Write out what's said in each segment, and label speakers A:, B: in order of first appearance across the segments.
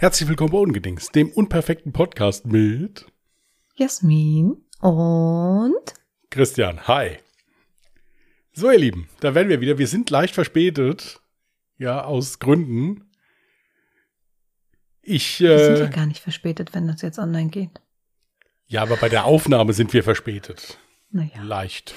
A: Herzlich willkommen bei Ungedings, dem unperfekten Podcast mit
B: Jasmin und
A: Christian. Hi. So, ihr Lieben, da werden wir wieder. Wir sind leicht verspätet. Ja, aus Gründen. Ich.
B: wir sind
A: Äh,
B: ja gar nicht verspätet, wenn das jetzt online geht.
A: ja, aber bei der Aufnahme sind wir verspätet.
B: Naja.
A: Leicht.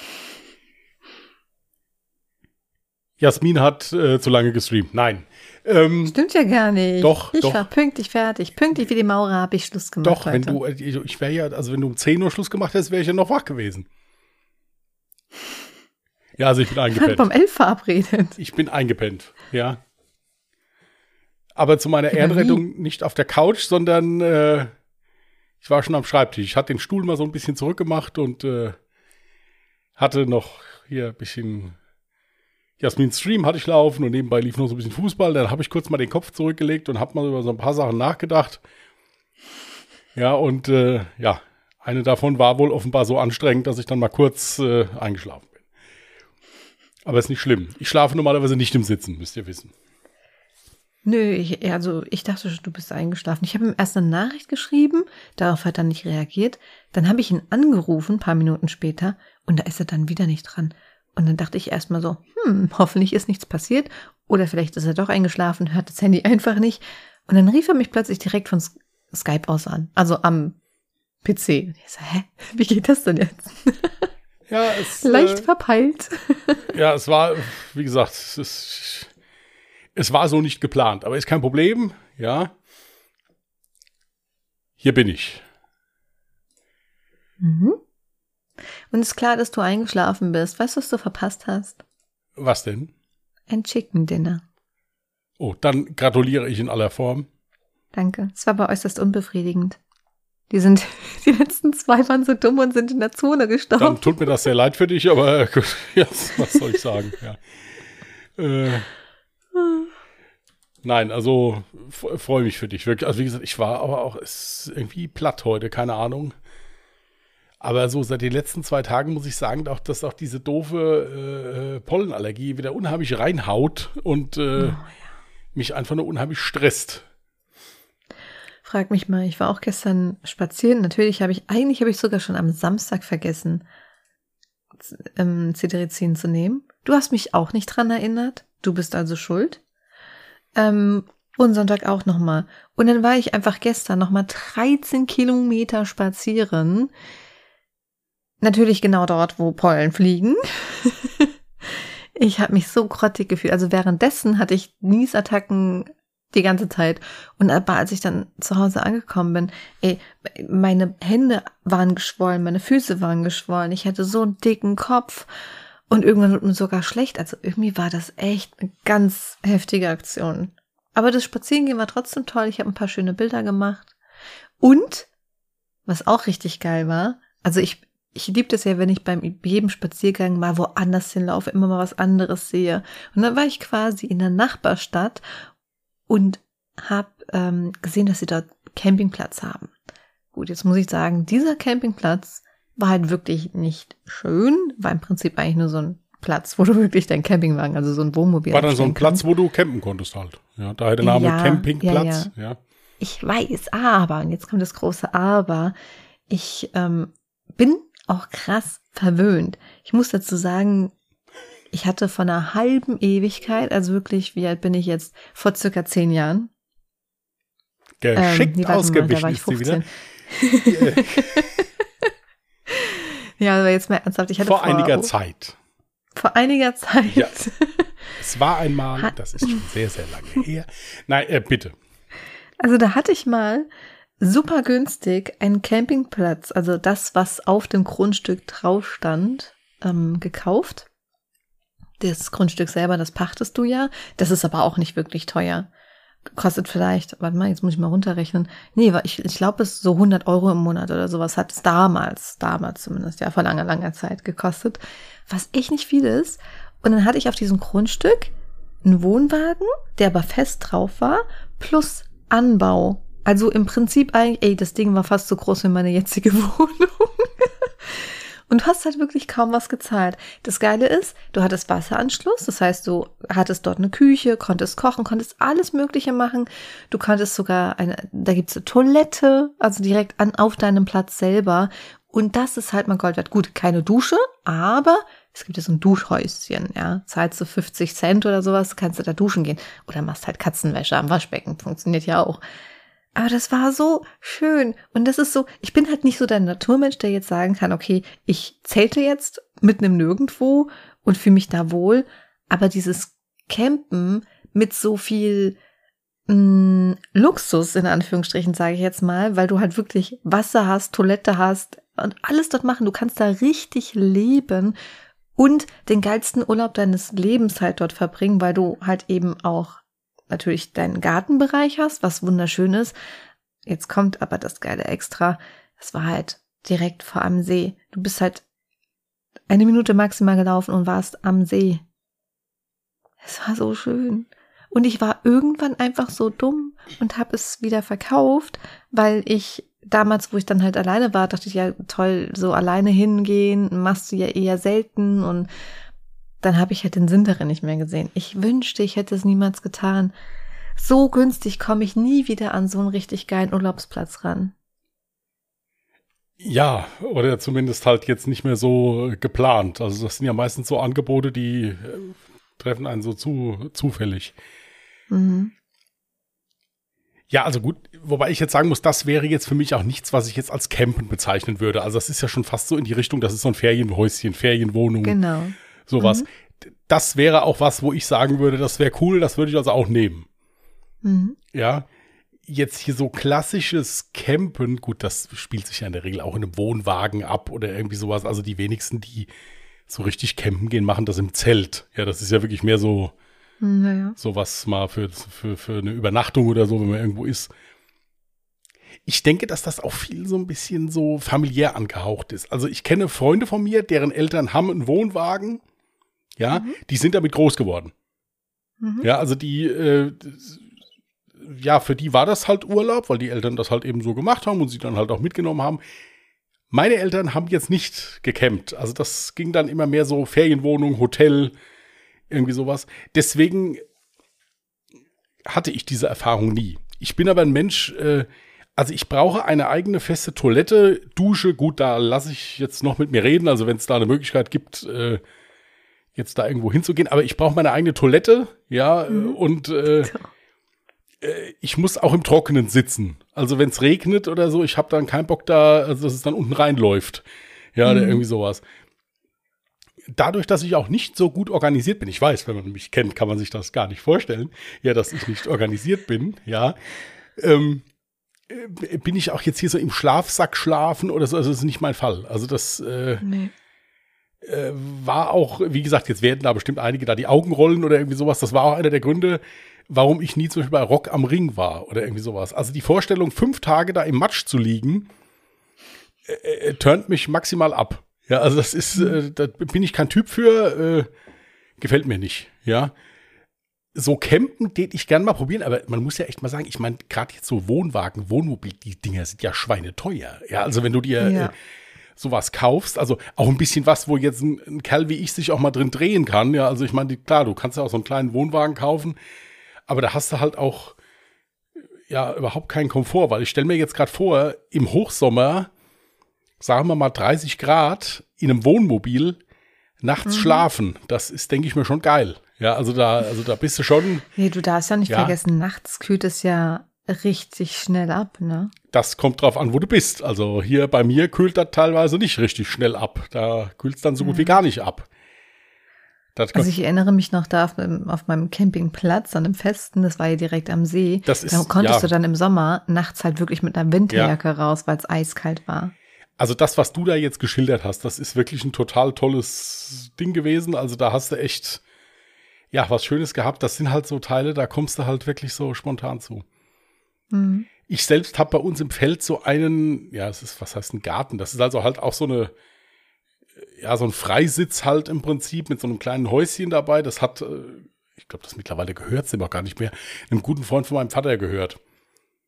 A: Jasmin hat äh, zu lange gestreamt. Nein. Ähm,
B: Stimmt ja gar nicht.
A: Doch,
B: Ich
A: doch.
B: war pünktlich fertig. Pünktlich wie die Maurer habe ich Schluss gemacht.
A: doch, wenn
B: heute.
A: du, äh, ich wäre ja, also wenn du um 10 Uhr Schluss gemacht hättest, wäre ich ja noch wach gewesen. Ja, also ich bin
B: Wir waren
A: eingepennt.
B: vom elf verabredet.
A: Ich bin eingepennt, ja. Aber zu meiner Ehrenrettung nicht auf der Couch, sondern äh, ich war schon am Schreibtisch. Ich hatte den Stuhl mal so ein bisschen zurückgemacht und äh, hatte noch hier ein bisschen Jasmin Stream hatte ich laufen und nebenbei lief noch so ein bisschen Fußball. Dann habe ich kurz mal den Kopf zurückgelegt und habe mal über so ein paar Sachen nachgedacht. Ja, und äh, ja, eine davon war wohl offenbar so anstrengend, dass ich dann mal kurz äh, eingeschlafen bin. Aber ist nicht schlimm. Ich schlafe normalerweise nicht im Sitzen, müsst ihr wissen.
B: Nö, ich, also ich dachte schon, du bist eingeschlafen. Ich habe ihm erst eine Nachricht geschrieben, darauf hat er nicht reagiert. Dann habe ich ihn angerufen, paar Minuten später, und da ist er dann wieder nicht dran. Und dann dachte ich erstmal so, hm, hoffentlich ist nichts passiert. Oder vielleicht ist er doch eingeschlafen, hört das Handy einfach nicht. Und dann rief er mich plötzlich direkt von Skype aus an. Also am PC. Und ich so, hä? Wie geht das denn jetzt?
A: Ja, es,
B: Leicht
A: äh,
B: verpeilt.
A: ja, es war, wie gesagt, es, ist, es war so nicht geplant, aber ist kein Problem, ja. Hier bin ich.
B: Mhm. Und ist klar, dass du eingeschlafen bist. Weißt du, was du verpasst hast?
A: Was denn?
B: Ein Chicken Dinner.
A: Oh, dann gratuliere ich in aller Form.
B: Danke. Es war aber äußerst unbefriedigend. Die sind, die letzten zwei waren so dumm und sind in der Zone
A: Dann
B: gestorben.
A: tut mir das sehr leid für dich, aber gut, was soll ich sagen? Ja. Äh, nein, also freue mich für dich wirklich. Also wie gesagt, ich war aber auch es irgendwie platt heute, keine Ahnung. Aber so seit den letzten zwei Tagen muss ich sagen, auch, dass auch diese doofe äh, Pollenallergie wieder unheimlich reinhaut und äh,
B: Oh,
A: mich einfach nur unheimlich stresst.
B: Frag mich mal, ich war auch gestern spazieren. Natürlich habe ich, eigentlich habe ich sogar schon am Samstag vergessen, ähm, Cetirizin zu nehmen. Du hast mich auch nicht dran erinnert. Du bist also schuld. Ähm, und Sonntag auch nochmal. Und dann war ich einfach gestern nochmal 13 Kilometer spazieren. Natürlich genau dort, wo Pollen fliegen. ich habe mich so grottig gefühlt. Also währenddessen hatte ich Niesattacken die ganze Zeit. Und aber als ich dann zu Hause angekommen bin, ey, meine Hände waren geschwollen, meine Füße waren geschwollen, ich hatte so einen dicken Kopf und irgendwann wird mir sogar schlecht. Also irgendwie war das echt eine ganz heftige Aktion. Aber das Spazierengehen war trotzdem toll. Ich habe ein paar schöne Bilder gemacht. Und, was auch richtig geil war, also ich, ich liebe das ja, wenn ich beim jedem Spaziergang mal woanders hinlaufe, immer mal was anderes sehe. Und dann war ich quasi in der Nachbarstadt und habe ähm, gesehen, dass sie dort Campingplatz haben. Gut, jetzt muss ich sagen, dieser Campingplatz war halt wirklich nicht schön, war im Prinzip eigentlich nur so ein Platz, wo du wirklich dein Campingwagen, also so ein Wohnmobil
A: War dann so ein
B: abstellen
A: Platz,
B: kannst.
A: wo du campen konntest halt. Ja, daher der Name
B: Ja,
A: Campingplatz. Ja,
B: Ich weiß, aber, und jetzt kommt das große Aber, ich ähm, bin auch krass verwöhnt. Ich muss dazu sagen, ich hatte von einer halben Ewigkeit, also wirklich, wie alt bin ich jetzt? Vor circa zehn Jahren.
A: Geschickt
B: nee, warte mal,
A: ist sie wieder.
B: 15. Ja, aber jetzt mal ernsthaft, ich hatte
A: Vor
B: vor,
A: einiger Zeit.
B: Vor einiger Zeit.
A: Ja. Es war einmal, das ist schon sehr, sehr lange her. Nein, äh, bitte.
B: Also da hatte ich mal super günstig einen Campingplatz, also das, was auf dem Grundstück drauf stand, ähm, gekauft. Das Grundstück selber, das pachtest du ja. Das ist aber auch nicht wirklich teuer. Kostet vielleicht, warte mal, jetzt muss ich mal runterrechnen. Nee, ich, ich glaube, es so 100 Euro im Monat oder sowas hat es damals, damals zumindest, ja, vor langer, langer Zeit gekostet. Was echt nicht viel ist. Und dann hatte ich auf diesem Grundstück einen Wohnwagen, der aber fest drauf war, plus Anbau. Also im Prinzip eigentlich, ey, das Ding war fast so groß wie meine jetzige Wohnung. Und du hast halt wirklich kaum was gezahlt. Das Geile ist, du hattest Wasseranschluss, das heißt, du hattest dort eine Küche, konntest kochen, konntest alles Mögliche machen. Du konntest sogar eine, da gibt's eine Toilette, also direkt an, auf deinem Platz selber. Und das ist halt mal Gold wert. Gut, keine Dusche, aber es gibt ja so ein Duschhäuschen, ja. Zahlst du 50 Cent oder sowas, kannst du da duschen gehen. Oder machst halt Katzenwäsche am Waschbecken, funktioniert ja auch. Aber das war so schön. Und das ist so, ich bin halt nicht so der Naturmensch, der jetzt sagen kann, okay, ich zelte jetzt mitten im Nirgendwo und fühle mich da wohl. Aber dieses Campen mit so viel mh, mm, Luxus, in Anführungsstrichen, sage ich jetzt mal, weil du halt wirklich Wasser hast, Toilette hast und alles dort machen. Du kannst da richtig leben und den geilsten Urlaub deines Lebens halt dort verbringen, weil du halt eben auch natürlich deinen Gartenbereich hast, was wunderschön ist. Jetzt kommt aber das geile Extra. Es war halt direkt vor am See. Du bist halt eine Minute maximal gelaufen und warst am See. Es war so schön. Und ich war irgendwann einfach so dumm und habe es wieder verkauft, weil ich damals, wo ich dann halt alleine war, dachte ich ja toll, so alleine hingehen, machst du ja eher selten und dann habe ich halt den Sinn darin nicht mehr gesehen. Ich wünschte, ich hätte es niemals getan. So günstig komme ich nie wieder an so einen richtig geilen Urlaubsplatz ran.
A: Ja, oder zumindest halt jetzt nicht mehr so geplant. Also das sind ja meistens so Angebote, die äh, treffen einen so zu, zufällig. Mhm. Ja, also gut, wobei ich jetzt sagen muss, das wäre jetzt für mich auch nichts, was ich jetzt als Campen bezeichnen würde. Also das ist ja schon fast so in die Richtung, das ist so ein Ferienhäuschen, Ferienwohnung.
B: Genau
A: sowas. Mhm. Das wäre auch was, wo ich sagen würde, das wäre cool, das würde ich also auch nehmen. Mhm. Ja. Jetzt hier so klassisches Campen, gut, das spielt sich ja in der Regel auch in einem Wohnwagen ab oder irgendwie sowas. Also die wenigsten, die so richtig campen gehen, machen das im Zelt. Ja, das ist ja wirklich mehr so, naja. sowas mal für, für, für eine Übernachtung oder so, wenn man irgendwo ist. Ich denke, dass das auch viel so ein bisschen so familiär angehaucht ist. Also ich kenne Freunde von mir, deren Eltern haben einen Wohnwagen ja, mhm. die sind damit groß geworden. Mhm. Ja, also die, äh, ja, für die war das halt Urlaub, weil die Eltern das halt eben so gemacht haben und sie dann halt auch mitgenommen haben. Meine Eltern haben jetzt nicht gecampt. Also das ging dann immer mehr so Ferienwohnung, Hotel, irgendwie sowas. Deswegen hatte ich diese Erfahrung nie. Ich bin aber ein Mensch, äh, also ich brauche eine eigene feste Toilette, Dusche. Gut, da lasse ich jetzt noch mit mir reden. Also wenn es da eine Möglichkeit gibt, äh, jetzt da irgendwo hinzugehen, aber ich brauche meine eigene Toilette, ja, mhm. und äh, äh, ich muss auch im Trockenen sitzen. Also wenn es regnet oder so, ich habe dann keinen Bock da, also dass es dann unten reinläuft. Ja, mhm. oder irgendwie sowas. Dadurch, dass ich auch nicht so gut organisiert bin, ich weiß, wenn man mich kennt, kann man sich das gar nicht vorstellen, ja, dass ich nicht organisiert bin, ja, ähm, äh, bin ich auch jetzt hier so im Schlafsack schlafen oder so, also das ist nicht mein Fall. Also das, äh, nee äh, war auch, wie gesagt, jetzt werden da bestimmt einige da die Augen rollen oder irgendwie sowas. Das war auch einer der Gründe, warum ich nie zum Beispiel bei Rock am Ring war oder irgendwie sowas. Also die Vorstellung, fünf Tage da im Matsch zu liegen, äh, äh, turnt mich maximal ab. Ja, also das ist, äh, da bin ich kein Typ für, äh, gefällt mir nicht, ja. So campen geht ich gern mal probieren, aber man muss ja echt mal sagen, ich meine, gerade jetzt so Wohnwagen, Wohnmobil, die Dinger sind ja schweineteuer. Ja, also wenn du dir ja. Sowas kaufst, also auch ein bisschen was, wo jetzt ein, ein Kerl wie ich sich auch mal drin drehen kann. Ja, also ich meine, klar, du kannst ja auch so einen kleinen Wohnwagen kaufen, aber da hast du halt auch ja überhaupt keinen Komfort, weil ich stelle mir jetzt gerade vor, im Hochsommer, sagen wir mal 30 Grad in einem Wohnmobil nachts mhm. schlafen, das ist, denke ich mir, schon geil. Ja, also da, also da bist du schon.
B: Nee, du darfst ja nicht ja. vergessen, nachts kühlt es ja richtig schnell ab, ne?
A: Das kommt drauf an, wo du bist. Also hier bei mir kühlt das teilweise nicht richtig schnell ab. Da kühlt es dann so ja. gut wie gar nicht ab.
B: Das also ich erinnere mich noch da auf, auf, meinem Campingplatz an einem Festen, das war ja direkt am See.
A: Das ist,
B: da konntest
A: ja.
B: du dann im Sommer nachts halt wirklich mit einer Winterjacke ja. raus, weil es eiskalt war.
A: Also das, was du da jetzt geschildert hast, das ist wirklich ein total tolles Ding gewesen. Also da hast du echt, ja, was Schönes gehabt. Das sind halt so Teile, da kommst du halt wirklich so spontan zu. Mhm. Ich selbst habe bei uns im Feld so einen, ja, es ist, was heißt ein Garten? Das ist also halt auch so eine, ja, so ein Freisitz halt im Prinzip mit so einem kleinen Häuschen dabei. Das hat, äh, ich glaube, das mittlerweile gehört es ihm auch gar nicht mehr, einem guten Freund von meinem Vater gehört.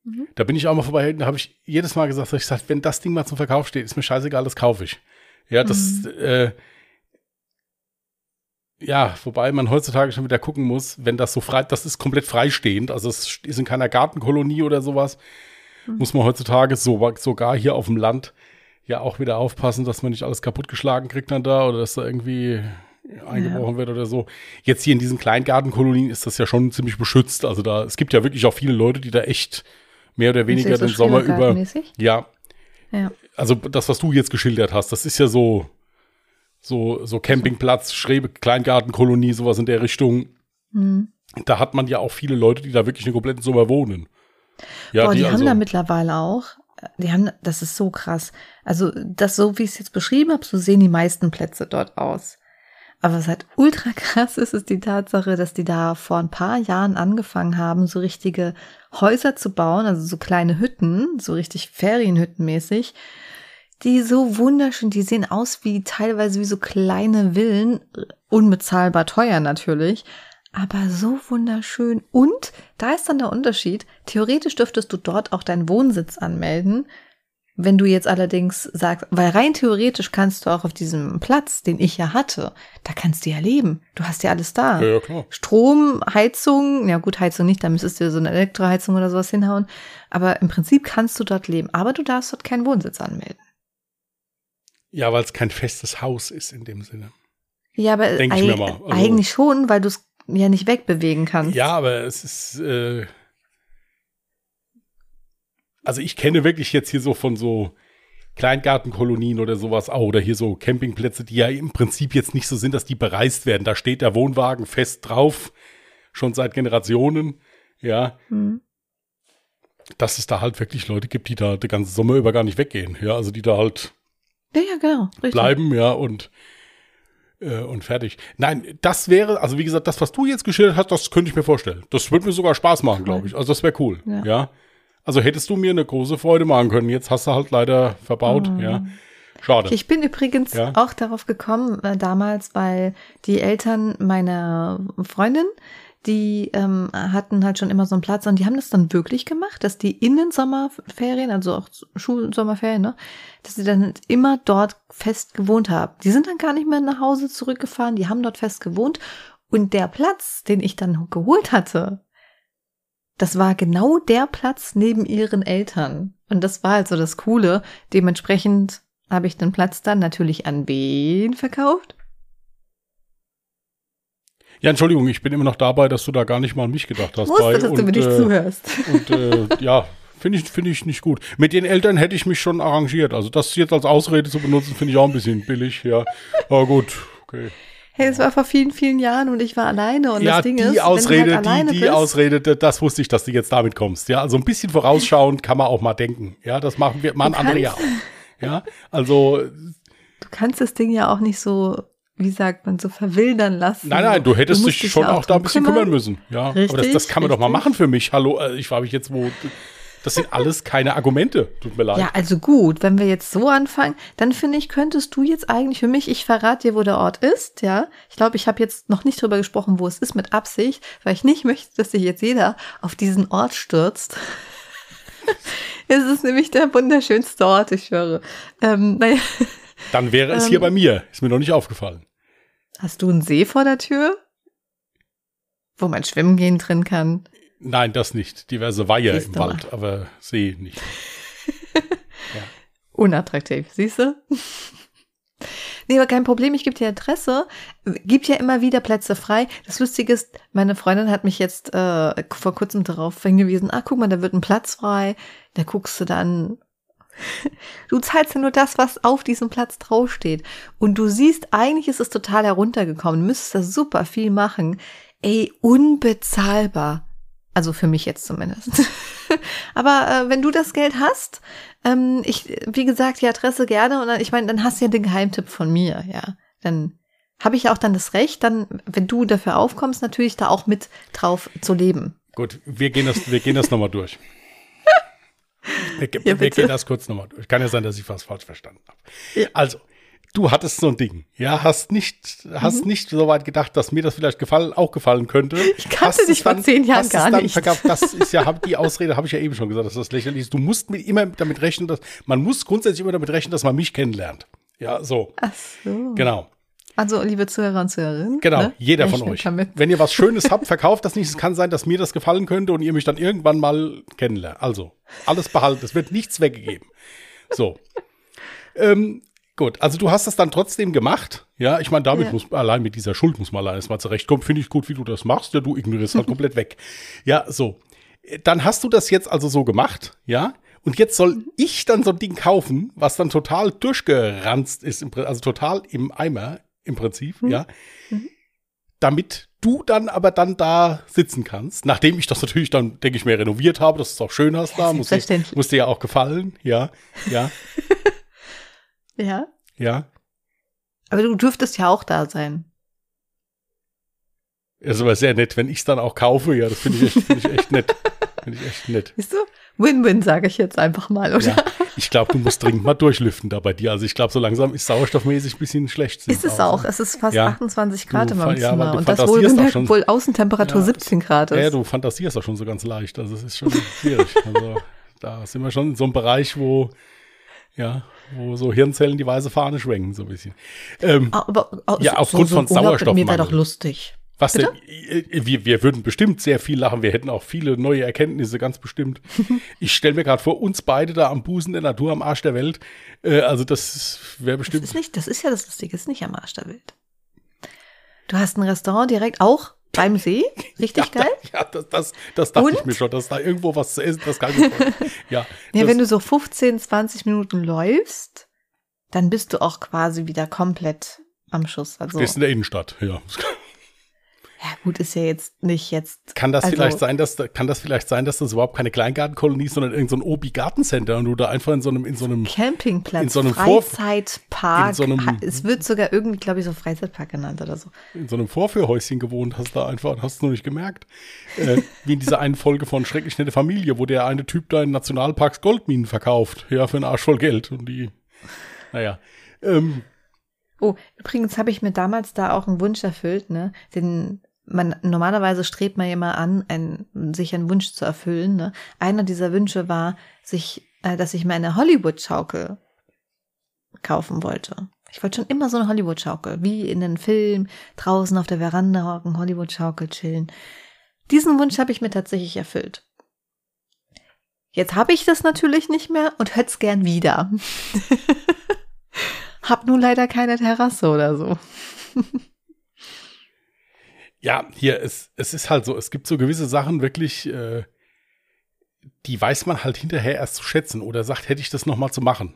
A: Mhm. Da bin ich auch mal vorbei, da habe ich jedes Mal gesagt, ich gesagt, wenn das Ding mal zum Verkauf steht, ist mir scheißegal, das kaufe ich. Ja, das, mhm. äh, ja, wobei man heutzutage schon wieder gucken muss, wenn das so frei, das ist komplett freistehend, also es ist in keiner Gartenkolonie oder sowas, mhm. muss man heutzutage so, sogar hier auf dem Land ja auch wieder aufpassen, dass man nicht alles kaputtgeschlagen kriegt dann da oder dass da irgendwie eingebrochen ja. wird oder so. Jetzt hier in diesen Kleingartenkolonien ist das ja schon ziemlich beschützt. Also da, es gibt ja wirklich auch viele Leute, die da echt mehr oder weniger den Sommer über. Ja. ja. Also das, was du jetzt geschildert hast, das ist ja so, so, so Campingplatz, Schräbe, Kleingartenkolonie, sowas in der Richtung. Mhm. Da hat man ja auch viele Leute, die da wirklich einen kompletten Sommer wohnen.
B: Ja, Boah, die, die also, haben da mittlerweile auch, die haben, das ist so krass. Also, das so, wie ich es jetzt beschrieben habe, so sehen die meisten Plätze dort aus. Aber was halt ultra krass ist, ist die Tatsache, dass die da vor ein paar Jahren angefangen haben, so richtige Häuser zu bauen, also so kleine Hütten, so richtig Ferienhüttenmäßig, die so wunderschön, die sehen aus wie teilweise wie so kleine Villen, unbezahlbar teuer natürlich, aber so wunderschön. Und da ist dann der Unterschied. Theoretisch dürftest du dort auch deinen Wohnsitz anmelden. Wenn du jetzt allerdings sagst, weil rein theoretisch kannst du auch auf diesem Platz, den ich ja hatte, da kannst du ja leben. Du hast ja alles da.
A: Ja, ja klar.
B: Strom, Heizung, ja gut, Heizung nicht, da müsstest du so eine Elektroheizung oder sowas hinhauen. Aber im Prinzip kannst du dort leben. Aber du darfst dort keinen Wohnsitz anmelden.
A: Ja, weil es kein festes Haus ist in dem Sinne.
B: Ja, aber also, eigentlich schon, weil du es ja nicht wegbewegen kannst.
A: Ja, aber es ist, äh, also ich kenne wirklich jetzt hier so von so Kleingartenkolonien oder sowas auch, oder hier so Campingplätze, die ja im Prinzip jetzt nicht so sind, dass die bereist werden. Da steht der Wohnwagen fest drauf, schon seit Generationen, ja. Hm. Dass es da halt wirklich Leute gibt, die da den ganzen Sommer über gar nicht weggehen, ja, also die da halt
B: ja, ja, genau,
A: richtig. bleiben, ja, und äh, und fertig. Nein, das wäre, also wie gesagt, das, was du jetzt geschildert hast, das könnte ich mir vorstellen. Das würde mir sogar Spaß machen, glaube ich. Also das wäre cool, ja. ja. Also hättest du mir eine große Freude machen können. Jetzt hast du halt leider verbaut, oh. ja. Schade.
B: Ich bin übrigens ja? auch darauf gekommen, äh, damals, weil die Eltern meiner Freundin, die ähm, hatten halt schon immer so einen Platz und die haben das dann wirklich gemacht, dass die in den Sommerferien, also auch Schulsommerferien, ne, dass sie dann immer dort fest gewohnt haben. Die sind dann gar nicht mehr nach Hause zurückgefahren, die haben dort fest gewohnt und der Platz, den ich dann geholt hatte, das war genau der Platz neben ihren Eltern. Und das war also das Coole. Dementsprechend habe ich den Platz dann natürlich an wen verkauft?
A: Ja, Entschuldigung, ich bin immer noch dabei, dass du da gar nicht mal an mich gedacht hast. Ich
B: wusste, dass und, du mir nicht äh, zuhörst.
A: Und äh, ja, finde ich, finde ich nicht gut. Mit den Eltern hätte ich mich schon arrangiert. Also das jetzt als Ausrede zu benutzen, finde ich auch ein bisschen billig, ja. Aber gut, okay.
B: Hey, es war vor vielen, vielen Jahren und ich war alleine und
A: ja,
B: das Ding
A: die
B: ist,
A: Ausrede, halt die, die Ausrede, das wusste ich, dass du jetzt damit kommst. Ja, also ein bisschen vorausschauend kann man auch mal denken. Ja, das machen wir, machen andere ja auch. Ja, also.
B: Du kannst das Ding ja auch nicht so, wie sagt man, so verwildern lassen.
A: Nein, nein, du hättest du dich schon auch da ein bisschen kümmern, kümmern müssen. Ja, richtig, aber das, das kann man richtig. doch mal machen für mich. Hallo, äh, ich frage mich jetzt, wo das sind alles keine Argumente. Tut mir leid.
B: Ja, also gut, wenn wir jetzt so anfangen, dann finde ich, könntest du jetzt eigentlich für mich, ich verrate dir, wo der Ort ist, ja. Ich glaube, ich habe jetzt noch nicht drüber gesprochen, wo es ist mit Absicht, weil ich nicht möchte, dass sich jetzt jeder auf diesen Ort stürzt. es ist nämlich der wunderschönste Ort, ich schwöre. Ähm, naja.
A: Dann wäre es ähm, hier bei mir. Ist mir noch nicht aufgefallen.
B: Hast du einen See vor der Tür? Wo man schwimmen gehen drin kann?
A: Nein, das nicht. Diverse Weiher im Wald, aber See nicht.
B: ja. Unattraktiv, siehst du? Nee, aber kein Problem, ich gebe dir Adresse. Gibt ja immer wieder Plätze frei. Das Lustige ist, meine Freundin hat mich jetzt äh, vor kurzem darauf hingewiesen, ah, guck mal, da wird ein Platz frei. Da guckst du dann. Du zahlst ja nur das, was auf diesem Platz draufsteht. Und du siehst, eigentlich ist es total heruntergekommen. Du müsstest da super viel machen. Ey, unbezahlbar. Also für mich jetzt zumindest. Aber äh, wenn du das Geld hast, ähm, ich, wie gesagt, die Adresse gerne und dann, ich meine, dann hast du ja den Geheimtipp von mir, ja. Dann habe ich auch dann das Recht, dann, wenn du dafür aufkommst, natürlich da auch mit drauf zu leben.
A: Gut, wir gehen das, wir gehen das nochmal durch. Wir, ja, wir, gehen das kurz nochmal durch. Kann ja sein, dass ich was falsch verstanden habe. Ja. Also, du hattest so ein Ding, ja, hast nicht, hast mhm. nicht so weit gedacht, dass mir das vielleicht gefallen, auch gefallen könnte.
B: Ich kannte dich vor zehn Jahren gar nicht.
A: Verkauft. Das ist ja, die Ausrede habe ich ja eben schon gesagt, dass das lächerlich ist. Du musst mit, immer damit rechnen, dass, man muss grundsätzlich immer damit rechnen, dass man mich kennenlernt. Ja, so.
B: Ach so.
A: Genau.
B: Also, liebe Zuhörer und Zuhörerinnen.
A: Genau,
B: ne?
A: jeder von euch. Wenn ihr was Schönes habt, verkauft das nicht. Es kann sein, dass mir das gefallen könnte und ihr mich dann irgendwann mal kennenlernt. Also, alles behalten. Es wird nichts weggegeben. So. ähm, gut, also du hast das dann trotzdem gemacht. Ja, ich meine, damit
B: Ja.
A: muss allein mit dieser Schuld muss man allein erstmal zurechtkommen. Finde ich gut, wie du das machst. Ja, du ignorierst halt komplett weg. Ja, so. Dann hast du das jetzt also so gemacht, ja? Und jetzt soll ich dann so ein Ding kaufen, was dann total durchgeranzt ist, also total im Eimer im Prinzip, ja? Damit du dann aber dann da sitzen kannst, nachdem ich das natürlich dann, denke ich mir, renoviert habe, dass du es auch schön hast da, muss dir, muss dir ja auch gefallen, ja, ja,
B: Ja.
A: ja.
B: Aber du dürftest ja auch da sein.
A: Ist aber sehr nett, wenn ich es dann auch kaufe, ja, das finde ich, echt- finde ich echt nett. Finde ich echt nett.
B: Siehst du? Win-win, sage ich jetzt einfach mal, oder?
A: Ja, ich glaube, du musst dringend mal durchlüften da bei dir. Also ich glaube, so langsam ist sauerstoffmäßig ein bisschen schlecht.
B: Ist es auch. Es ist fast
A: Ja.
B: 28 Grad
A: Du
B: in meinem
A: ja,
B: Zimmer. Und das wohlgemerkt,
A: schon.
B: obwohl Außentemperatur
A: Ja,
B: 17 Grad ist.
A: Ja, du fantasierst auch schon so ganz leicht. Also es ist schon schwierig. Also da sind wir schon in so einem Bereich, wo, ja, wo so Hirnzellen die weiße Fahne schwenken, so ein bisschen. Ähm,
B: Aber, aber
A: Ja, aufgrund von
B: Urlaub mit Mir wäre
A: Sauerstoffmangel.
B: doch lustig.
A: Was denn? Äh, Wir, wir würden bestimmt sehr viel lachen. Wir hätten auch viele neue Erkenntnisse, ganz bestimmt. ich stelle mir gerade vor, uns beide da am Busen der Natur, am Arsch der Welt. Äh, also das wäre
B: Das
A: bestimmt.
B: ist, nicht, das ist ja das Lustige, ist nicht am Arsch der Welt. Du hast ein Restaurant direkt auch beim See. Richtig geil.
A: Ja, das, das, das dachte ich
B: Und?
A: mir schon, dass da irgendwo was zu essen, das kann ich mir. Ja,
B: Ja,
A: das,
B: wenn du so 15, 20 Minuten läufst, dann bist du auch quasi wieder komplett am Schuss. Also,
A: bist in der Innenstadt, ja.
B: Ja gut, ist ja jetzt nicht jetzt.
A: Kann das
B: Also-
A: vielleicht sein, dass da- kann das vielleicht sein, dass das überhaupt keine Kleingartenkolonie ist, sondern irgendein so ein Obi-Gartencenter und du da einfach in so einem in so einem
B: Campingplatz,
A: In so einem
B: Freizeitpark.
A: in so einem-
B: Ha- es wird sogar irgendwie, glaube ich, so Freizeitpark genannt oder so.
A: in so einem Vorführhäuschen gewohnt hast da einfach hast es nur nicht gemerkt. Äh, wie in dieser einen Folge von Schrecklich nette Familie, wo der eine Typ da in Nationalparks Goldminen verkauft, ja, für einen Arsch voll Geld und die naja, ähm,
B: Oh, übrigens habe ich mir damals da auch einen Wunsch erfüllt, ne? Den man normalerweise strebt man ja immer an, ein, sich einen Wunsch zu erfüllen. Ne? Einer dieser Wünsche war, sich, äh, dass ich mir eine Hollywood-Schaukel kaufen wollte. Ich wollte schon immer so eine Hollywood-Schaukel, wie in einem Film, draußen auf der Veranda hocken, Hollywood-Schaukel chillen. Diesen Wunsch habe ich mir tatsächlich erfüllt. Jetzt habe ich das natürlich nicht mehr und es gern wieder. hab nun leider keine Terrasse oder so.
A: ja, hier, es, es ist halt so, es gibt so gewisse Sachen wirklich, äh, die weiß man halt hinterher erst zu schätzen oder sagt, hätte ich das nochmal zu machen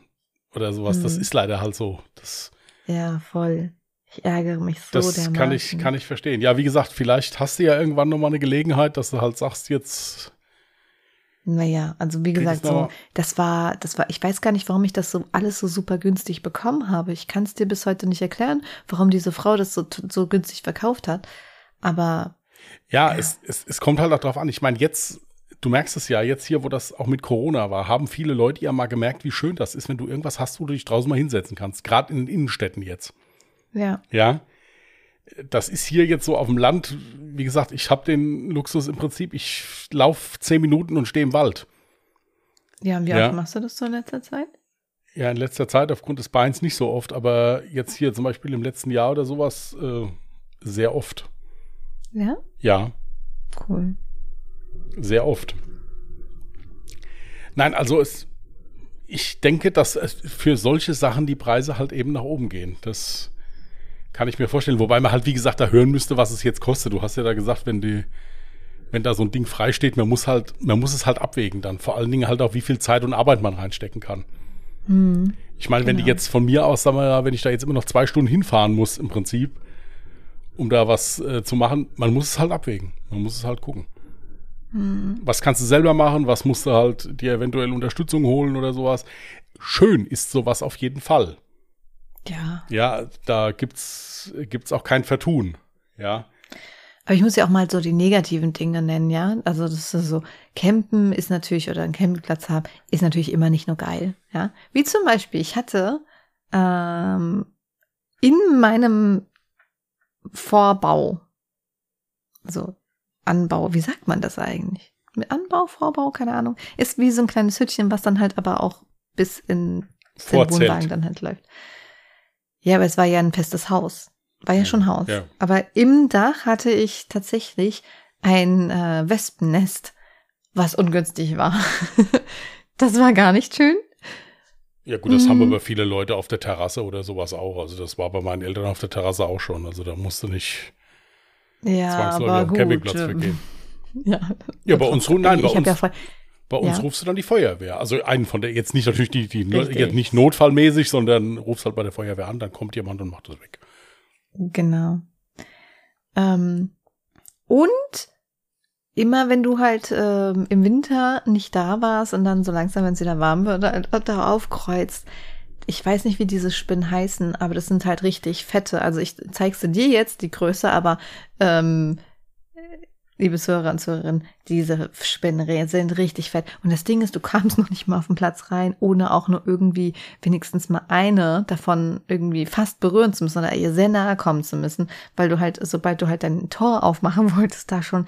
A: oder sowas. Das
B: Mhm.
A: ist leider halt so. Das,
B: Ja, voll. Ich ärgere mich so
A: das
B: dermaßen.
A: kann ich, kann ich verstehen. Ja, wie gesagt, vielleicht hast du ja irgendwann nochmal eine Gelegenheit, dass du halt sagst, jetzt
B: Naja, also wie gesagt, so, das war, das war, ich weiß gar nicht, warum ich das so alles so super günstig bekommen habe. Ich kann es dir bis heute nicht erklären, warum diese Frau das so, so günstig verkauft hat. Aber
A: Ja,
B: Ja.
A: Es, es, es kommt halt auch drauf an. Ich meine, jetzt, du merkst es ja, jetzt hier, wo das auch mit Corona war, haben viele Leute ja mal gemerkt, wie schön das ist, wenn du irgendwas hast, wo du dich draußen mal hinsetzen kannst. Gerade in den Innenstädten jetzt.
B: ja,
A: Ja. Das ist hier jetzt so auf dem Land. Wie gesagt, ich habe den Luxus im Prinzip, ich laufe zehn Minuten und stehe im Wald.
B: ja, und wie
A: Ja.
B: oft machst du das so in letzter Zeit?
A: Ja, in letzter Zeit aufgrund des Beins nicht so oft, aber jetzt hier zum Beispiel im letzten Jahr oder sowas äh, sehr oft.
B: Ja,
A: Ja.
B: cool.
A: Sehr oft. Nein, also es, ich denke, dass für solche Sachen die Preise halt eben nach oben gehen. Das kann ich mir vorstellen. Wobei man halt, wie gesagt, da hören müsste, was es jetzt kostet. Du hast ja da gesagt, wenn die, wenn da so ein Ding frei steht, man muss halt, man muss es halt abwägen dann. Vor allen Dingen halt auch, wie viel Zeit und Arbeit man reinstecken kann.
B: Hm.
A: Ich meine, wenn die
B: Genau.
A: jetzt von mir aus, sagen wir wenn ich da jetzt immer noch zwei Stunden hinfahren muss, im Prinzip, um da was äh, zu machen, man muss es halt abwägen. Man muss es halt gucken.
B: Hm.
A: Was kannst du selber machen? Was musst du halt dir eventuell Unterstützung holen oder sowas? Schön ist sowas auf jeden Fall.
B: Ja.
A: Ja, da gibt's, gibt's auch kein Vertun. Ja.
B: Aber ich muss ja auch mal so die negativen Dinge nennen, ja. Also das ist so, Campen ist natürlich, oder einen Campingplatz haben, ist natürlich immer nicht nur geil, ja. Wie zum Beispiel, ich hatte ähm, in meinem Vorbau, so Anbau, wie sagt man das eigentlich? Mit Anbau, Vorbau, keine Ahnung. Ist wie so ein kleines Hütchen, was dann halt aber auch bis in den. Wohnwagen dann halt läuft. Ja, aber es war ja ein festes Haus. War ja schon Haus.
A: Ja.
B: Aber im Dach hatte ich tatsächlich ein äh, Wespennest, was ungünstig war. das war gar nicht schön.
A: Ja gut, das haben
B: Mhm.
A: aber viele Leute auf der Terrasse oder sowas auch. Also das war bei meinen Eltern auf der Terrasse auch schon. Also da musste nicht
B: Ja,
A: zwangsläufig auf den. Campingplatz
B: ähm,
A: vergehen.
B: Ja,
A: Ja, bei uns, nein, bei uns,
B: ja
A: bei uns
B: ja.
A: rufst du dann die Feuerwehr. Also einen von der, jetzt nicht natürlich die, die jetzt nicht notfallmäßig, sondern rufst halt bei der Feuerwehr an, dann kommt jemand und macht das weg.
B: Genau. Ähm, und immer wenn du halt ähm, im Winter nicht da warst und dann so langsam, wenn es wieder warm wird, halt da aufkreuzt. Ich weiß nicht, wie diese Spinnen heißen, aber das sind halt richtig fette. Also ich zeig's dir jetzt die Größe, aber ähm, liebe Zuhörer und Zuhörerinnen, diese Spinnen sind richtig fett. Und das Ding ist, du kamst noch nicht mal auf den Platz rein, ohne auch nur irgendwie wenigstens mal eine davon irgendwie fast berühren zu müssen oder ihr sehr nahe kommen zu müssen, weil du halt, sobald du halt dein Tor aufmachen wolltest, da schon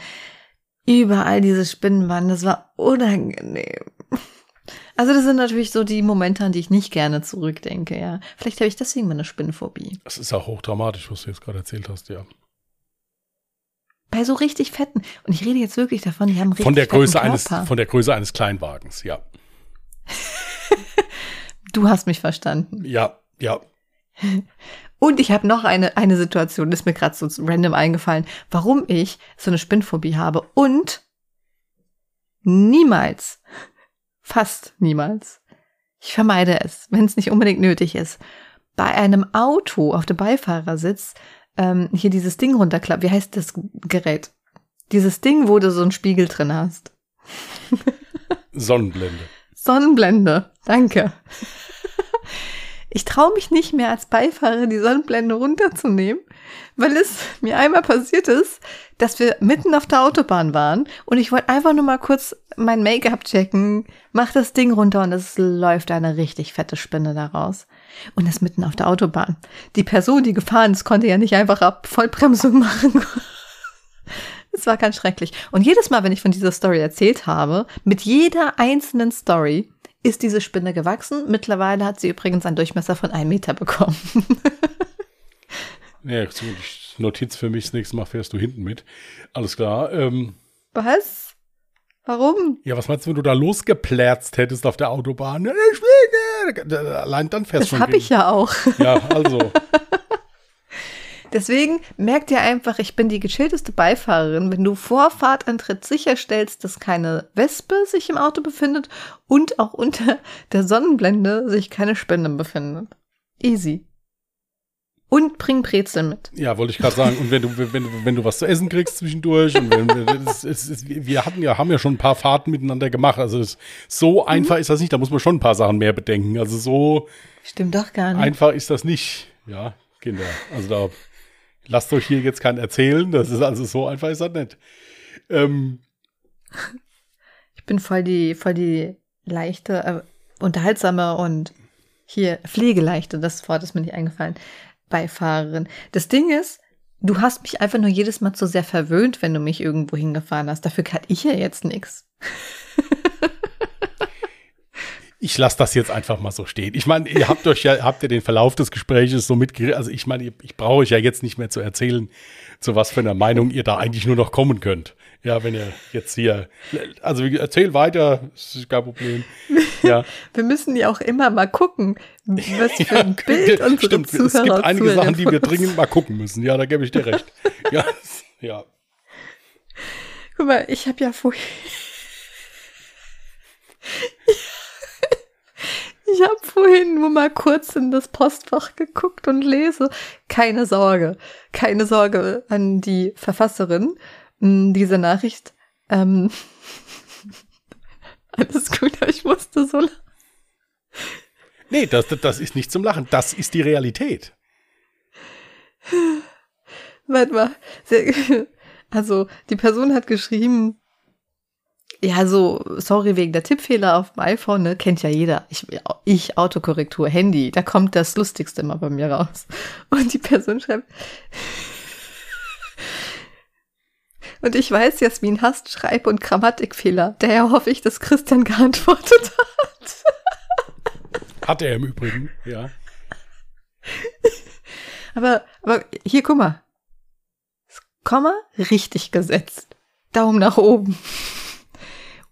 B: überall diese Spinnen waren. Das war unangenehm. Also das sind natürlich so die Momente, an die ich nicht gerne zurückdenke, ja. Vielleicht habe ich deswegen meine Spinnenphobie.
A: Das ist auch hochdramatisch, was du jetzt gerade erzählt hast, ja.
B: Bei so richtig fetten. Und ich rede jetzt wirklich davon, die haben richtig
A: Von der Größe eines, von der Größe eines Kleinwagens, ja.
B: Du hast mich verstanden.
A: Ja, ja.
B: Und ich habe noch eine, eine Situation, das ist mir gerade so random eingefallen, warum ich so eine Spinnphobie habe. Und niemals, fast niemals, ich vermeide es, wenn es nicht unbedingt nötig ist, bei einem Auto auf dem Beifahrersitz ähm, hier dieses Ding runterklappt. Wie heißt das Gerät? Dieses Ding, wo du so einen Spiegel drin hast.
A: Sonnenblende.
B: Sonnenblende. Danke. Ich traue mich nicht mehr als Beifahrer die Sonnenblende runterzunehmen, weil es mir einmal passiert ist, dass wir mitten auf der Autobahn waren und ich wollte einfach nur mal kurz mein Make-up checken, mach das Ding runter und es läuft eine richtig fette Spinne daraus. Und das mitten auf der Autobahn. Die Person, die gefahren ist, konnte ja nicht einfach ab Vollbremsung machen. Es war ganz schrecklich. Und jedes Mal, wenn ich von dieser Story erzählt habe, mit jeder einzelnen Story, ist diese Spinne gewachsen. Mittlerweile hat sie übrigens einen Durchmesser von einem Meter bekommen.
A: Ja, die Notiz für mich, das nächste Mal fährst du hinten mit. Alles klar. Ähm,
B: Was? Warum?
A: ja, was meinst du, wenn du da losgeplärzt hättest auf der Autobahn? Allein dann fährst
B: Das
A: schon.
B: habe ich ja auch.
A: Ja, also.
B: Deswegen merkt ihr einfach, ich bin die gechillteste Beifahrerin, wenn du vor Fahrtantritt sicherstellst, dass keine Wespe sich im Auto befindet und auch unter der Sonnenblende sich keine Spinne befindet. Easy. Und bring Brezel mit.
A: Ja, wollte ich gerade sagen. Und wenn du, wenn, du- wenn du was zu essen kriegst zwischendurch und wenn, es, es, es, wir hatten ja, haben ja schon ein paar Fahrten miteinander gemacht. Also es, so einfach ist das nicht. Da muss man schon ein paar Sachen mehr bedenken. Also so
B: Stimmt doch gar nicht.
A: einfach ist das nicht. Ja, Kinder. Also da lasst euch hier jetzt keinen erzählen. Das ist also so einfach ist das nicht. Ähm,
B: Ich bin voll die, voll die leichte, äh, unterhaltsame und hier pflegeleichte, das Wort ist mir nicht eingefallen, Beifahrerin. Das Ding ist, du hast mich einfach nur jedes Mal zu sehr verwöhnt, wenn du mich irgendwo hingefahren hast. Dafür kann ich ja jetzt nichts.
A: ich lasse das jetzt einfach mal so stehen. Ich meine, ihr habt euch ja, habt ihr den Verlauf des Gespräches so mitgekriegt. Also ich meine, ich brauche euch ja jetzt nicht mehr zu erzählen, zu was für einer Meinung ihr da eigentlich nur noch kommen könnt. Ja, wenn ihr jetzt hier, also erzähl weiter, ist kein Problem. Ja,
B: Wir müssen ja auch immer mal gucken, was für ein Bild unsere
A: stimmt.
B: Zuhörer
A: Es gibt einige Sachen, die wir dringend mal gucken müssen. Ja, da gebe ich dir recht. Ja, ja.
B: Guck mal, ich habe ja vorhin. Ich habe vorhin nur mal kurz in das Postfach geguckt und lese. Keine Sorge, keine Sorge an die Verfasserin mh, dieser Nachricht. Ähm, alles gut, aber ich musste so. lachen.
A: Nee, das, das- ist nicht zum Lachen. Das ist die Realität.
B: Warte mal. Also, die Person hat geschrieben, ja, so, sorry wegen der Tippfehler auf dem iPhone, ne, kennt ja jeder. Ich, ich Autokorrektur, Handy, da kommt das Lustigste immer bei mir raus. Und die Person schreibt, und ich weiß, Jasmin hasst Schreib- und Grammatikfehler. Daher hoffe ich, dass Christian geantwortet hat.
A: Hat er im Übrigen, ja.
B: Aber, aber hier, guck mal. Das Komma richtig gesetzt. Daumen nach oben.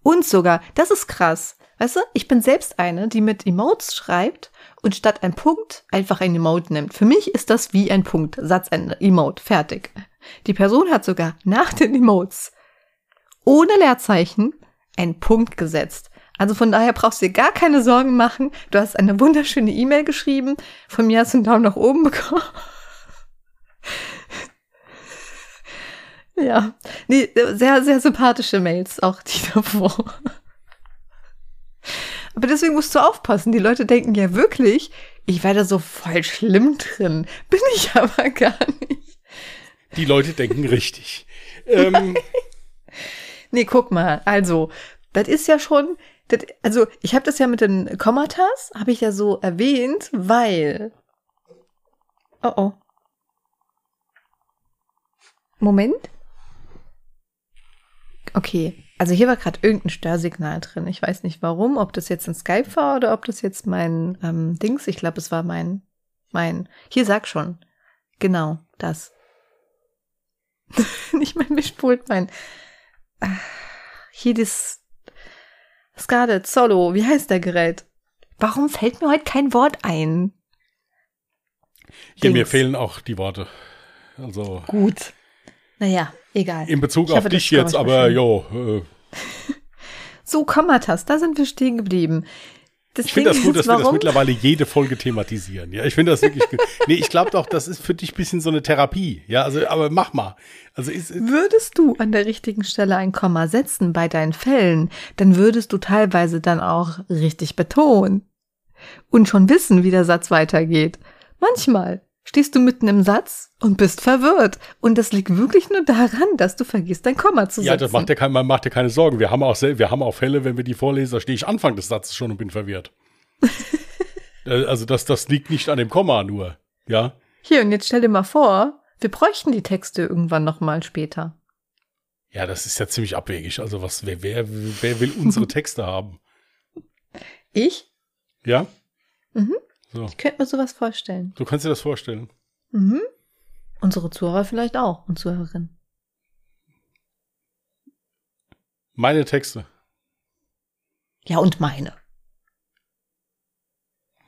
B: Und sogar, das ist krass. Weißt du, ich bin selbst eine, die mit Emotes schreibt und statt ein Punkt einfach ein Emote nimmt. Für mich ist das wie ein Punkt. Satzende. Emote. Fertig. Die Person hat sogar nach den Emotes ohne Leerzeichen einen Punkt gesetzt. Also von daher brauchst du dir gar keine Sorgen machen. Du hast eine wunderschöne E-Mail geschrieben. Von mir hast du einen Daumen nach oben bekommen. Ja, nee, sehr, sehr sympathische Mails, auch die davor. Aber deswegen musst du aufpassen. Die Leute denken ja wirklich, ich werde so voll schlimm drin. Bin ich aber gar nicht.
A: Die Leute denken richtig. ähm,
B: nee, guck mal. Also, das ist ja schon, das, also ich habe das ja mit den Kommatas, habe ich ja so erwähnt, weil. Oh oh. Moment. Okay, also hier war gerade irgendein Störsignal drin. Ich weiß nicht warum, ob das jetzt ein Skype war oder ob das jetzt mein ähm, Dings. Ich glaube, es war mein, mein. Hier sag schon. Genau, das. nicht mein Mischpult, mein. Ah, hier das Scarlett Solo. Wie heißt der Gerät? Warum fällt mir heute kein Wort ein?
A: Hier, Dings. mir fehlen auch die Worte. Also.
B: Gut. Naja, egal.
A: In Bezug ich auf dich jetzt, aber jo. Äh.
B: so, Kommatas, da sind wir stehen geblieben.
A: Das ich finde das gut, dass warum? wir das mittlerweile jede Folge thematisieren. Ja, ich finde das wirklich gut. Nee, ich glaube doch, das ist für dich ein bisschen so eine Therapie. Ja, also, aber mach mal. Also ist, ist
B: würdest du an der richtigen Stelle ein Komma setzen bei deinen Fällen, dann würdest du teilweise dann auch richtig betonen. Und schon wissen, wie der Satz weitergeht. Manchmal stehst du mitten im Satz und bist verwirrt. Und das liegt wirklich nur daran, dass du vergisst, dein Komma zu setzen. Ja,
A: das macht dir, kein, macht dir keine Sorgen. Wir haben, auch, wir haben auch Fälle, wenn wir die vorlesen, da stehe ich Anfang des Satzes schon und bin verwirrt. Äh, also das, das liegt nicht an dem Komma nur, ja.
B: Hier, und jetzt stell dir mal vor, wir bräuchten die Texte irgendwann noch mal später.
A: Ja, das ist ja ziemlich abwegig. Also was, wer, wer, wer will unsere Texte haben?
B: Ich?
A: Ja?
B: Mhm. So. Ich könnte mir sowas vorstellen.
A: Du kannst dir das vorstellen.
B: Mhm. Unsere Zuhörer vielleicht auch und Zuhörerinnen.
A: Meine Texte.
B: Ja, und meine.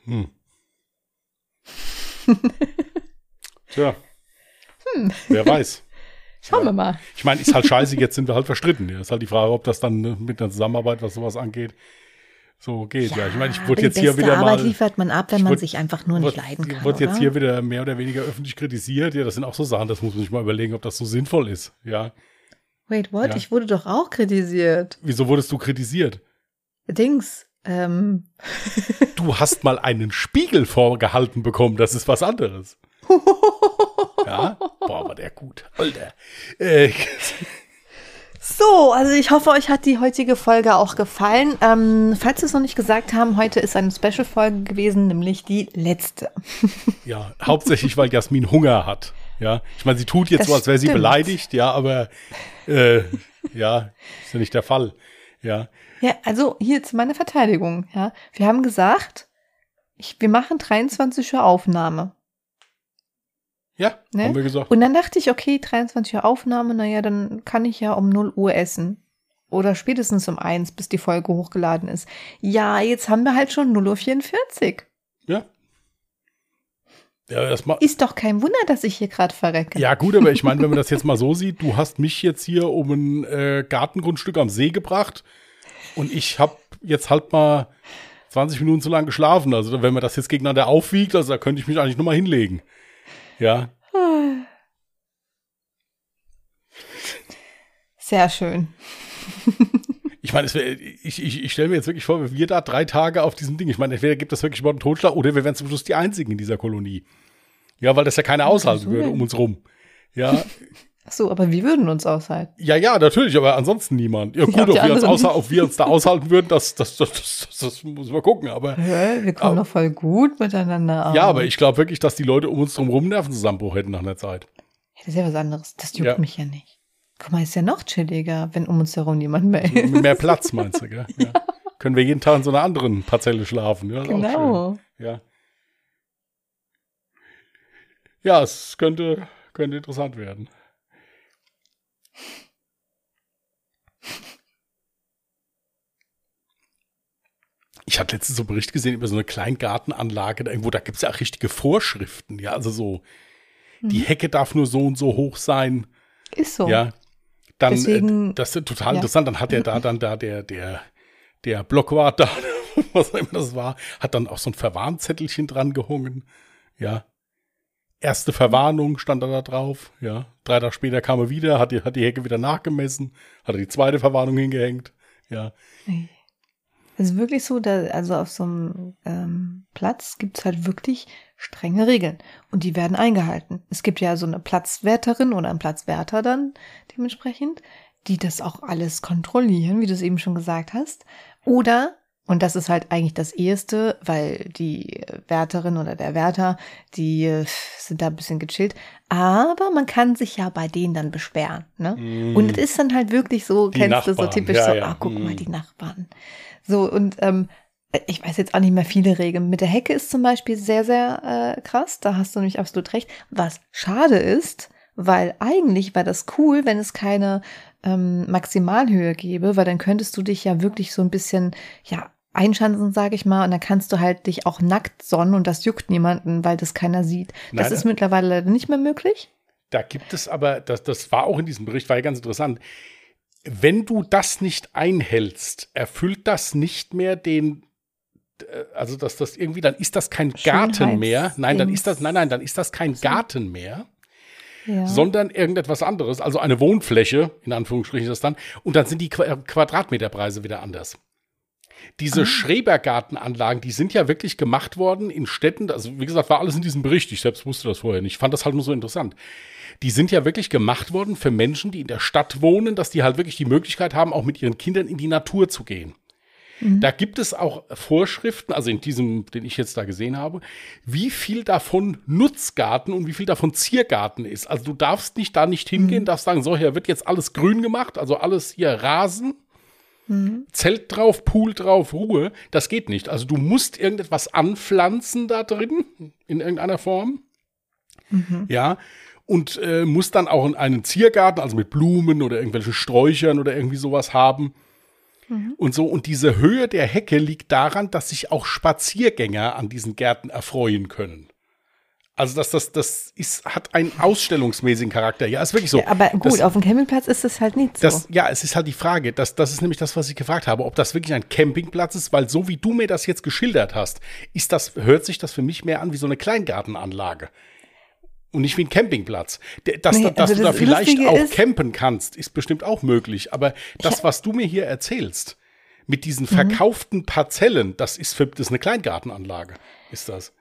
A: Hm. Tja. Hm. Wer weiß.
B: Schauen wir mal.
A: Ich meine, ist halt scheiße, jetzt sind wir halt verstritten. Ja, ist halt die Frage, ob das dann ne, mit der Zusammenarbeit, was sowas angeht, so geht. Ja, ja ich meine, ich wurde jetzt hier wieder
B: Arbeit mal. liefert man ab, wenn man sich einfach nur nicht leiden kann.
A: Ich wurde jetzt hier wieder mehr oder weniger öffentlich kritisiert. Ja, das sind auch so Sachen, das muss man sich mal überlegen, ob das so sinnvoll ist. Ja.
B: Wait, what? Ja. Ich wurde doch auch kritisiert.
A: Wieso wurdest du kritisiert?
B: Dings. Ähm.
A: du hast mal einen Spiegel vorgehalten bekommen, das ist was anderes. ja? Boah, war der gut. Alter. Äh.
B: So, also ich hoffe, euch hat die heutige Folge auch gefallen. Ähm, falls wir es noch nicht gesagt haben, heute ist eine Special-Folge gewesen, nämlich die letzte.
A: ja, hauptsächlich, weil Jasmin Hunger hat. Ja, ich meine, sie tut jetzt das so, als wäre sie beleidigt, ja, aber äh, ja, ist ja nicht der Fall. Ja.
B: Ja, also hier zu meiner Verteidigung, ja. Wir haben gesagt, ich, wir machen 23 Uhr Aufnahme.
A: Ja, ne? haben wir gesagt.
B: Und dann dachte ich, okay, 23 Uhr Aufnahme, naja, dann kann ich ja um 0 Uhr essen. Oder spätestens um 1, bis die Folge hochgeladen ist. Ja, jetzt haben wir halt schon 0 Uhr 44.
A: Ja.
B: Ja, das ist doch kein Wunder, dass ich hier gerade verrecke.
A: Ja, gut, aber ich meine, wenn man das jetzt mal so sieht, du hast mich jetzt hier um ein äh, Gartengrundstück am See gebracht und ich habe jetzt halt mal 20 Minuten zu lang geschlafen. Also, wenn man das jetzt gegeneinander aufwiegt, also da könnte ich mich eigentlich nochmal hinlegen. Ja.
B: Sehr schön.
A: Ich meine, ich, ich, ich stelle mir jetzt wirklich vor, wir da drei Tage auf diesem Ding. Ich meine, entweder gibt es wirklich überhaupt einen Totschlag oder wir wären zum Schluss die Einzigen in dieser Kolonie. Ja, weil das ja keiner aushalten würde um uns rum. Ja.
B: Ach so, aber wir würden uns aushalten.
A: Ja, ja, natürlich, aber ansonsten niemand. Ja, gut, ob wir, uns außer, ob wir uns da aushalten würden, das, das, das, das, das muss man gucken. Aber
B: Hä, wir kommen aber, doch voll gut miteinander
A: aus. Ja, aber ich glaube wirklich, dass die Leute um uns drum rum Nervenzusammenbruch hätten nach einer Zeit.
B: Ja, das ist ja was anderes. Das juckt ja. mich ja nicht. Guck mal, ist ja noch chilliger, wenn um uns herum niemand mehr ist.
A: Mehr Platz, meinst du, gell? ja. Können wir jeden Tag in so einer anderen Parzelle schlafen. Ja,
B: genau.
A: Ja. Ja, es könnte, könnte interessant werden. Ich hatte letztens so einen Bericht gesehen über so eine Kleingartenanlage, da irgendwo, da gibt es ja auch richtige Vorschriften, ja, also so, mhm. die Hecke darf nur so und so hoch sein.
B: Ist so.
A: Ja. Dann, Deswegen, äh, das ist total ja. interessant, dann hat er da dann da der, der, der Blockwart da, was auch immer das war, hat dann auch so ein Verwarnzettelchen dran gehungen, ja. Erste Verwarnung stand da drauf, ja. Drei Tage später kam er wieder, hat die, hat die Hecke wieder nachgemessen, hat er die zweite Verwarnung hingehängt, ja.
B: Es ist wirklich so, da, also auf so einem ähm, Platz gibt es halt wirklich strenge Regeln und die werden eingehalten. Es gibt ja so eine Platzwärterin oder einen Platzwärter dann dementsprechend, die das auch alles kontrollieren, wie du es eben schon gesagt hast. Oder und das ist halt eigentlich das Eheste, weil die Wärterin oder der Wärter, die äh, sind da ein bisschen gechillt. Aber man kann sich ja bei denen dann beschweren. Ne? Mm. Und es ist dann halt wirklich so, die kennst Nachbarn. du so typisch ja, so, ja. ah, guck mm. mal, die Nachbarn. So, und ähm, ich weiß jetzt auch nicht mehr viele Regeln. Mit der Hecke ist zum Beispiel sehr, sehr äh, krass. Da hast du nämlich absolut recht. Was schade ist, weil eigentlich war das cool, wenn es keine ähm, Maximalhöhe gäbe, weil dann könntest du dich ja wirklich so ein bisschen, ja, einschanzen, sage ich mal, und dann kannst du halt dich auch nackt sonnen und das juckt niemanden, weil das keiner sieht. Das Nein, ist mittlerweile leider nicht mehr möglich.
A: Da gibt es aber, das, das war auch in diesem Bericht, war ja ganz interessant. Wenn du das nicht einhältst, erfüllt das nicht mehr den, äh, also dass das irgendwie, dann ist das kein Garten mehr. Nein, dann ist das, nein, nein, dann ist das kein Garten mehr ja. sondern irgendetwas anderes, also eine Wohnfläche, in Anführungsstrichen ist das dann, und dann sind die Qu Quadratmeterpreise wieder anders. Diese ah. Schrebergartenanlagen, die sind ja wirklich gemacht worden in Städten, also wie gesagt, war alles in diesem Bericht, ich selbst wusste das vorher nicht, ich fand das halt nur so interessant. Die sind ja wirklich gemacht worden für Menschen, die in der Stadt wohnen, dass die halt wirklich die Möglichkeit haben, auch mit ihren Kindern in die Natur zu gehen. Mhm. Da gibt es auch Vorschriften, also in diesem, den ich jetzt da gesehen habe, wie viel davon Nutzgarten und wie viel davon Ziergarten ist. Also du darfst nicht da nicht hingehen, mhm. darfst sagen, so, hier wird jetzt alles grün gemacht, also alles hier Rasen. Mhm. Zelt drauf, Pool drauf, Ruhe. Das geht nicht. Also du musst irgendetwas anpflanzen da drin, in irgendeiner Form. Mhm. Ja. Und äh, musst dann auch einen Ziergarten, also mit Blumen oder irgendwelchen Sträuchern oder irgendwie sowas haben. Mhm. Und so, und diese Höhe der Hecke liegt daran, dass sich auch Spaziergänger an diesen Gärten erfreuen können. Also das, das, das ist, hat einen ausstellungsmäßigen Charakter. Ja, ist wirklich so. Ja,
B: aber gut, das, auf dem Campingplatz ist es halt nicht so.
A: Das, ja, es ist halt die Frage. Das, das ist nämlich das, was ich gefragt habe, ob das wirklich ein Campingplatz ist, weil so wie du mir das jetzt geschildert hast, ist das, hört sich das für mich mehr an wie so eine Kleingartenanlage. Und nicht wie ein Campingplatz. Dass, nee, dass also du da vielleicht auch ist, campen kannst, ist bestimmt auch möglich. Aber das, was du mir hier erzählst, mit diesen mhm. verkauften Parzellen, das ist, für, das ist eine Kleingartenanlage, ist das.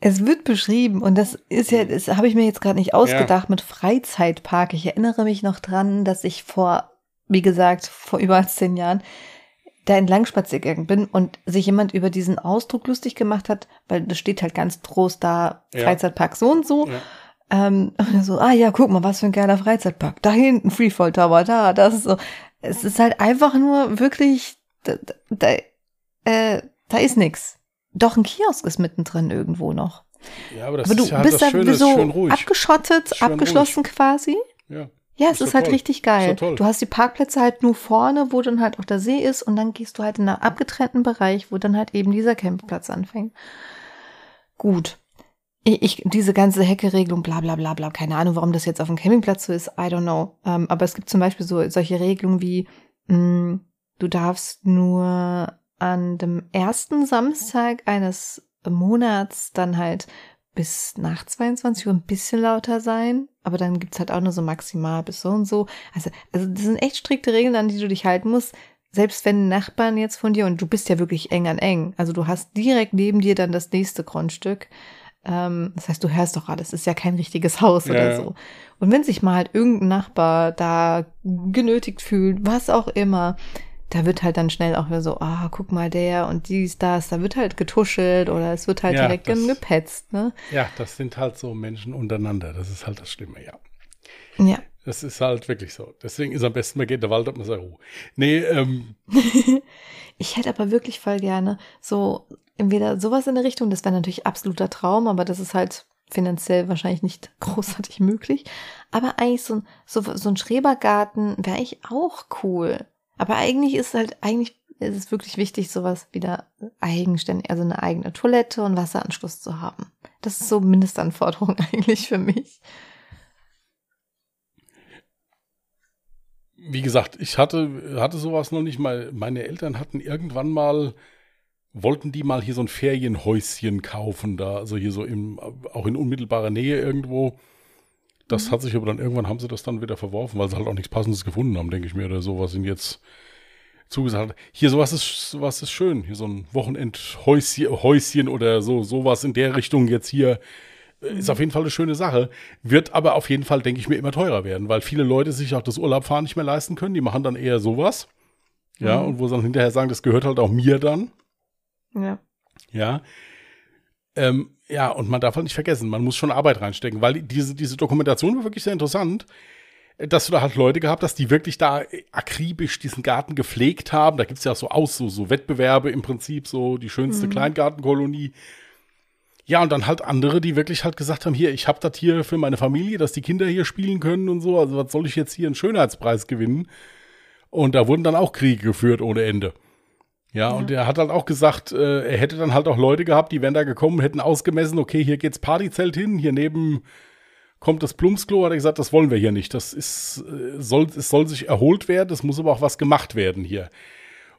B: Es wird beschrieben und das ist ja, das habe ich mir jetzt gerade nicht ausgedacht ja. mit Freizeitpark. Ich erinnere mich noch dran, dass ich vor, wie gesagt, vor über zehn Jahren da entlang spaziert bin und sich jemand über diesen Ausdruck lustig gemacht hat, weil das steht halt ganz groß da, ja. Freizeitpark so und so. Ja. Ähm, und so, ah ja, guck mal, was für ein geiler Freizeitpark. Da hinten Freefall Tower, da, das ist so. Es ist halt einfach nur wirklich, da, da, äh, da ist nix. Doch ein Kiosk ist mittendrin irgendwo noch.
A: Ja, aber das aber ist ja bist das Schöne, so schön ruhig.
B: abgeschottet, schön abgeschlossen ruhig. quasi.
A: Ja.
B: Ja, es ist, ist halt toll. richtig geil. Du hast die Parkplätze halt nur vorne, wo dann halt auch der See ist und dann gehst du halt in einen abgetrennten Bereich, wo dann halt eben dieser Campingplatz anfängt. Gut. Ich, ich, diese ganze Hecke-Regelung, bla bla bla bla, keine Ahnung, warum das jetzt auf dem Campingplatz so ist, I don't know. Ähm, aber es gibt zum Beispiel so solche Regelungen wie, mh, mm, du darfst nur an dem ersten Samstag eines Monats dann halt bis nach 22 Uhr ein bisschen lauter sein, aber dann gibt's halt auch nur so maximal bis so und so. Also, also das sind echt strikte Regeln, an die du dich halten musst. Selbst wenn Nachbarn jetzt von dir, und du bist ja wirklich eng an eng, also du hast direkt neben dir dann das nächste Grundstück. Ähm, das heißt, du hörst doch alles, ist ja kein richtiges Haus ja, oder so. Und wenn sich mal halt irgendein Nachbar da genötigt fühlt, was auch immer, da wird halt dann schnell auch so, ah, guck mal der und dies, das, da wird halt getuschelt oder es wird halt ja, direkt das, gepetzt, ne?
A: Ja, das sind halt so Menschen untereinander, das ist halt das Schlimme, ja.
B: Ja.
A: Das ist halt wirklich so. Deswegen ist am besten, man geht in der Wald, ob man sagt, Ruhe. Nee, ähm.
B: ich hätte aber wirklich voll gerne so entweder sowas in der Richtung, das wäre natürlich absoluter Traum, aber das ist halt finanziell wahrscheinlich nicht großartig möglich. Aber eigentlich so ein, so, so ein Schrebergarten wäre eigentlich auch cool. Aber eigentlich ist halt, eigentlich ist es wirklich wichtig, sowas wieder eigenständig, also eine eigene Toilette und Wasseranschluss zu haben. Das ist so Mindestanforderung eigentlich für mich.
A: Wie gesagt, ich hatte, hatte sowas noch nicht mal. Meine Eltern hatten irgendwann mal, wollten die mal hier so ein Ferienhäuschen kaufen, da, also hier so im, auch in unmittelbarer Nähe irgendwo. Das mhm. hat sich aber dann irgendwann haben sie das dann wieder verworfen, weil sie halt auch nichts Passendes gefunden haben, denke ich mir, oder sowas sind jetzt zugesagt. Hier sowas ist, sowas ist schön. Hier so ein Wochenendhäuschen Häuschen oder so, sowas in der Richtung jetzt hier ist auf jeden Fall eine schöne Sache. Wird aber auf jeden Fall, denke ich mir, immer teurer werden, weil viele Leute sich auch das Urlaubfahren nicht mehr leisten können. Die machen dann eher sowas. Ja, mhm. und wo sie dann hinterher sagen, das gehört halt auch mir dann.
B: Ja.
A: Ja. Ähm, ja, und man darf halt nicht vergessen, man muss schon Arbeit reinstecken, weil diese, diese Dokumentation war wirklich sehr interessant, dass du da halt Leute gehabt hast, die wirklich da akribisch diesen Garten gepflegt haben. Da gibt es ja so aus, so, so Wettbewerbe im Prinzip, so die schönste mhm. Kleingartenkolonie. Ja, und dann halt andere, die wirklich halt gesagt haben, hier, ich habe das hier für meine Familie, dass die Kinder hier spielen können und so. Also was soll ich jetzt hier einen Schönheitspreis gewinnen? Und da wurden dann auch Kriege geführt ohne Ende. Ja, ja. und er hat halt auch gesagt, äh, er hätte dann halt auch Leute gehabt, die wären da gekommen, hätten ausgemessen, okay, hier geht's Partyzelt hin, hier neben kommt das Plumpsklo, hat er gesagt, das wollen wir hier nicht. Das ist, äh, soll, es soll sich erholt werden, es muss aber auch was gemacht werden hier.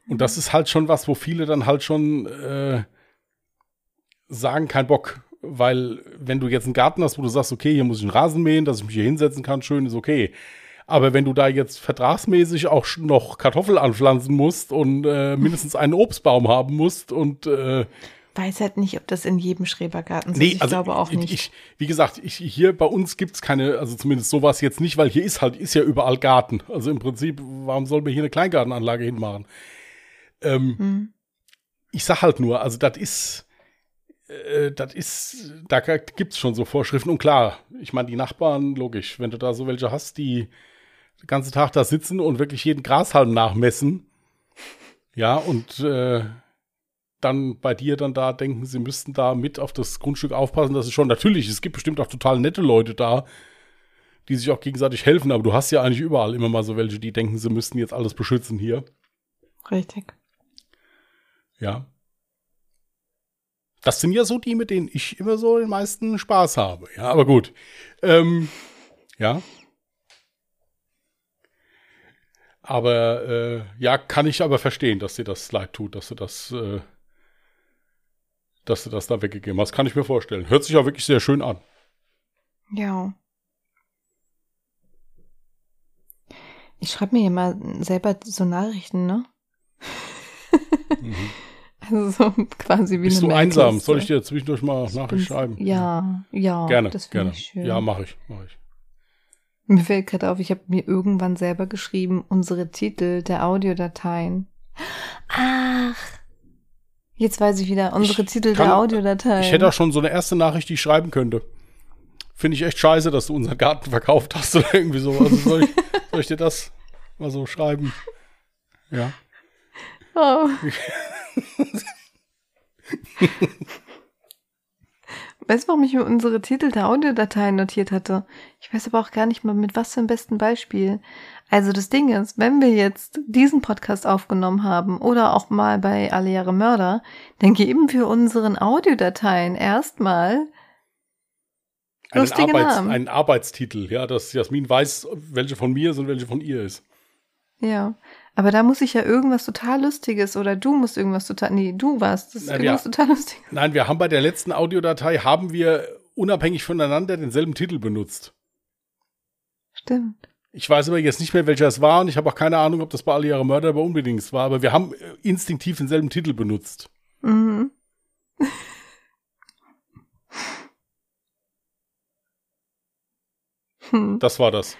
A: Und das ist halt schon was, wo viele dann halt schon äh, sagen, kein Bock. Weil, wenn du jetzt einen Garten hast, wo du sagst, okay, hier muss ich einen Rasen mähen, dass ich mich hier hinsetzen kann, schön, ist okay. Aber wenn du da jetzt vertragsmäßig auch noch Kartoffel anpflanzen musst und äh, mindestens einen Obstbaum haben musst und äh,
B: weiß halt nicht, ob das in jedem Schrebergarten so nee, ist. Ich also glaube auch nicht.
A: Ich, wie gesagt, ich, hier bei uns gibt es keine, also zumindest sowas jetzt nicht, weil hier ist halt, ist ja überall Garten. Also im Prinzip, warum soll man hier eine Kleingartenanlage hinmachen? Ähm, hm. Ich sag halt nur, also das ist, äh, das ist, da gibt es schon so Vorschriften und klar, ich meine, die Nachbarn, logisch, wenn du da so welche hast, die den ganzen Tag da sitzen und wirklich jeden Grashalm nachmessen, ja, und äh, dann bei dir dann da denken, sie müssten da mit auf das Grundstück aufpassen, das ist schon natürlich, es gibt bestimmt auch total nette Leute da, die sich auch gegenseitig helfen, aber du hast ja eigentlich überall immer mal so welche, die denken, sie müssten jetzt alles beschützen hier.
B: Richtig.
A: Ja. Das sind ja so die, mit denen ich immer so den meisten Spaß habe. Ja, aber gut. Ähm, ja. Aber äh, ja, kann ich aber verstehen, dass dir das leid tut, dass du das, äh, dass du das da weggegeben hast. Kann ich mir vorstellen. Hört sich auch wirklich sehr schön an.
B: Ja. Ich schreibe mir hier mal selber so Nachrichten, ne? mhm. Also so quasi wie
A: Bist eine du einsam? Soll ich dir zwischendurch mal Nachricht schreiben?
B: Ja, ja.
A: Gerne, das gerne. Ich schön. Ja, mache ich, mache ich.
B: Mir fällt gerade auf, ich habe mir irgendwann selber geschrieben, unsere Titel der Audiodateien. Ach, jetzt weiß ich wieder, unsere ich Titel kann, der Audiodateien.
A: Ich hätte auch schon so eine erste Nachricht, die ich schreiben könnte. Finde ich echt scheiße, dass du unseren Garten verkauft hast oder irgendwie so. Also soll ich, soll ich dir das mal so schreiben? Ja. Oh.
B: weißt du, warum ich mir unsere Titel der Audiodateien notiert hatte? Ich weiß aber auch gar nicht mal, mit was für einem besten Beispiel. Also das Ding ist, wenn wir jetzt diesen Podcast aufgenommen haben oder auch mal bei Alle Jahre Mörder, dann geben wir unseren Audiodateien erstmal
A: einen, Arbeits-, einen Arbeitstitel, ja, dass Jasmin weiß, welche von mir sind, welche von ihr ist.
B: Ja, aber da muss ich ja irgendwas total Lustiges oder du musst irgendwas total, nee, du warst, das ist nein, irgendwas wir, total Lustiges.
A: Nein, wir haben bei der letzten Audiodatei, haben wir unabhängig voneinander denselben Titel benutzt.
B: Stimmt.
A: Ich weiß aber jetzt nicht mehr, welcher es war und ich habe auch keine Ahnung, ob das bei Alle Jahre Mörder bei unbedingt war, aber wir haben äh, instinktiv denselben Titel benutzt. Mhm. Das war das.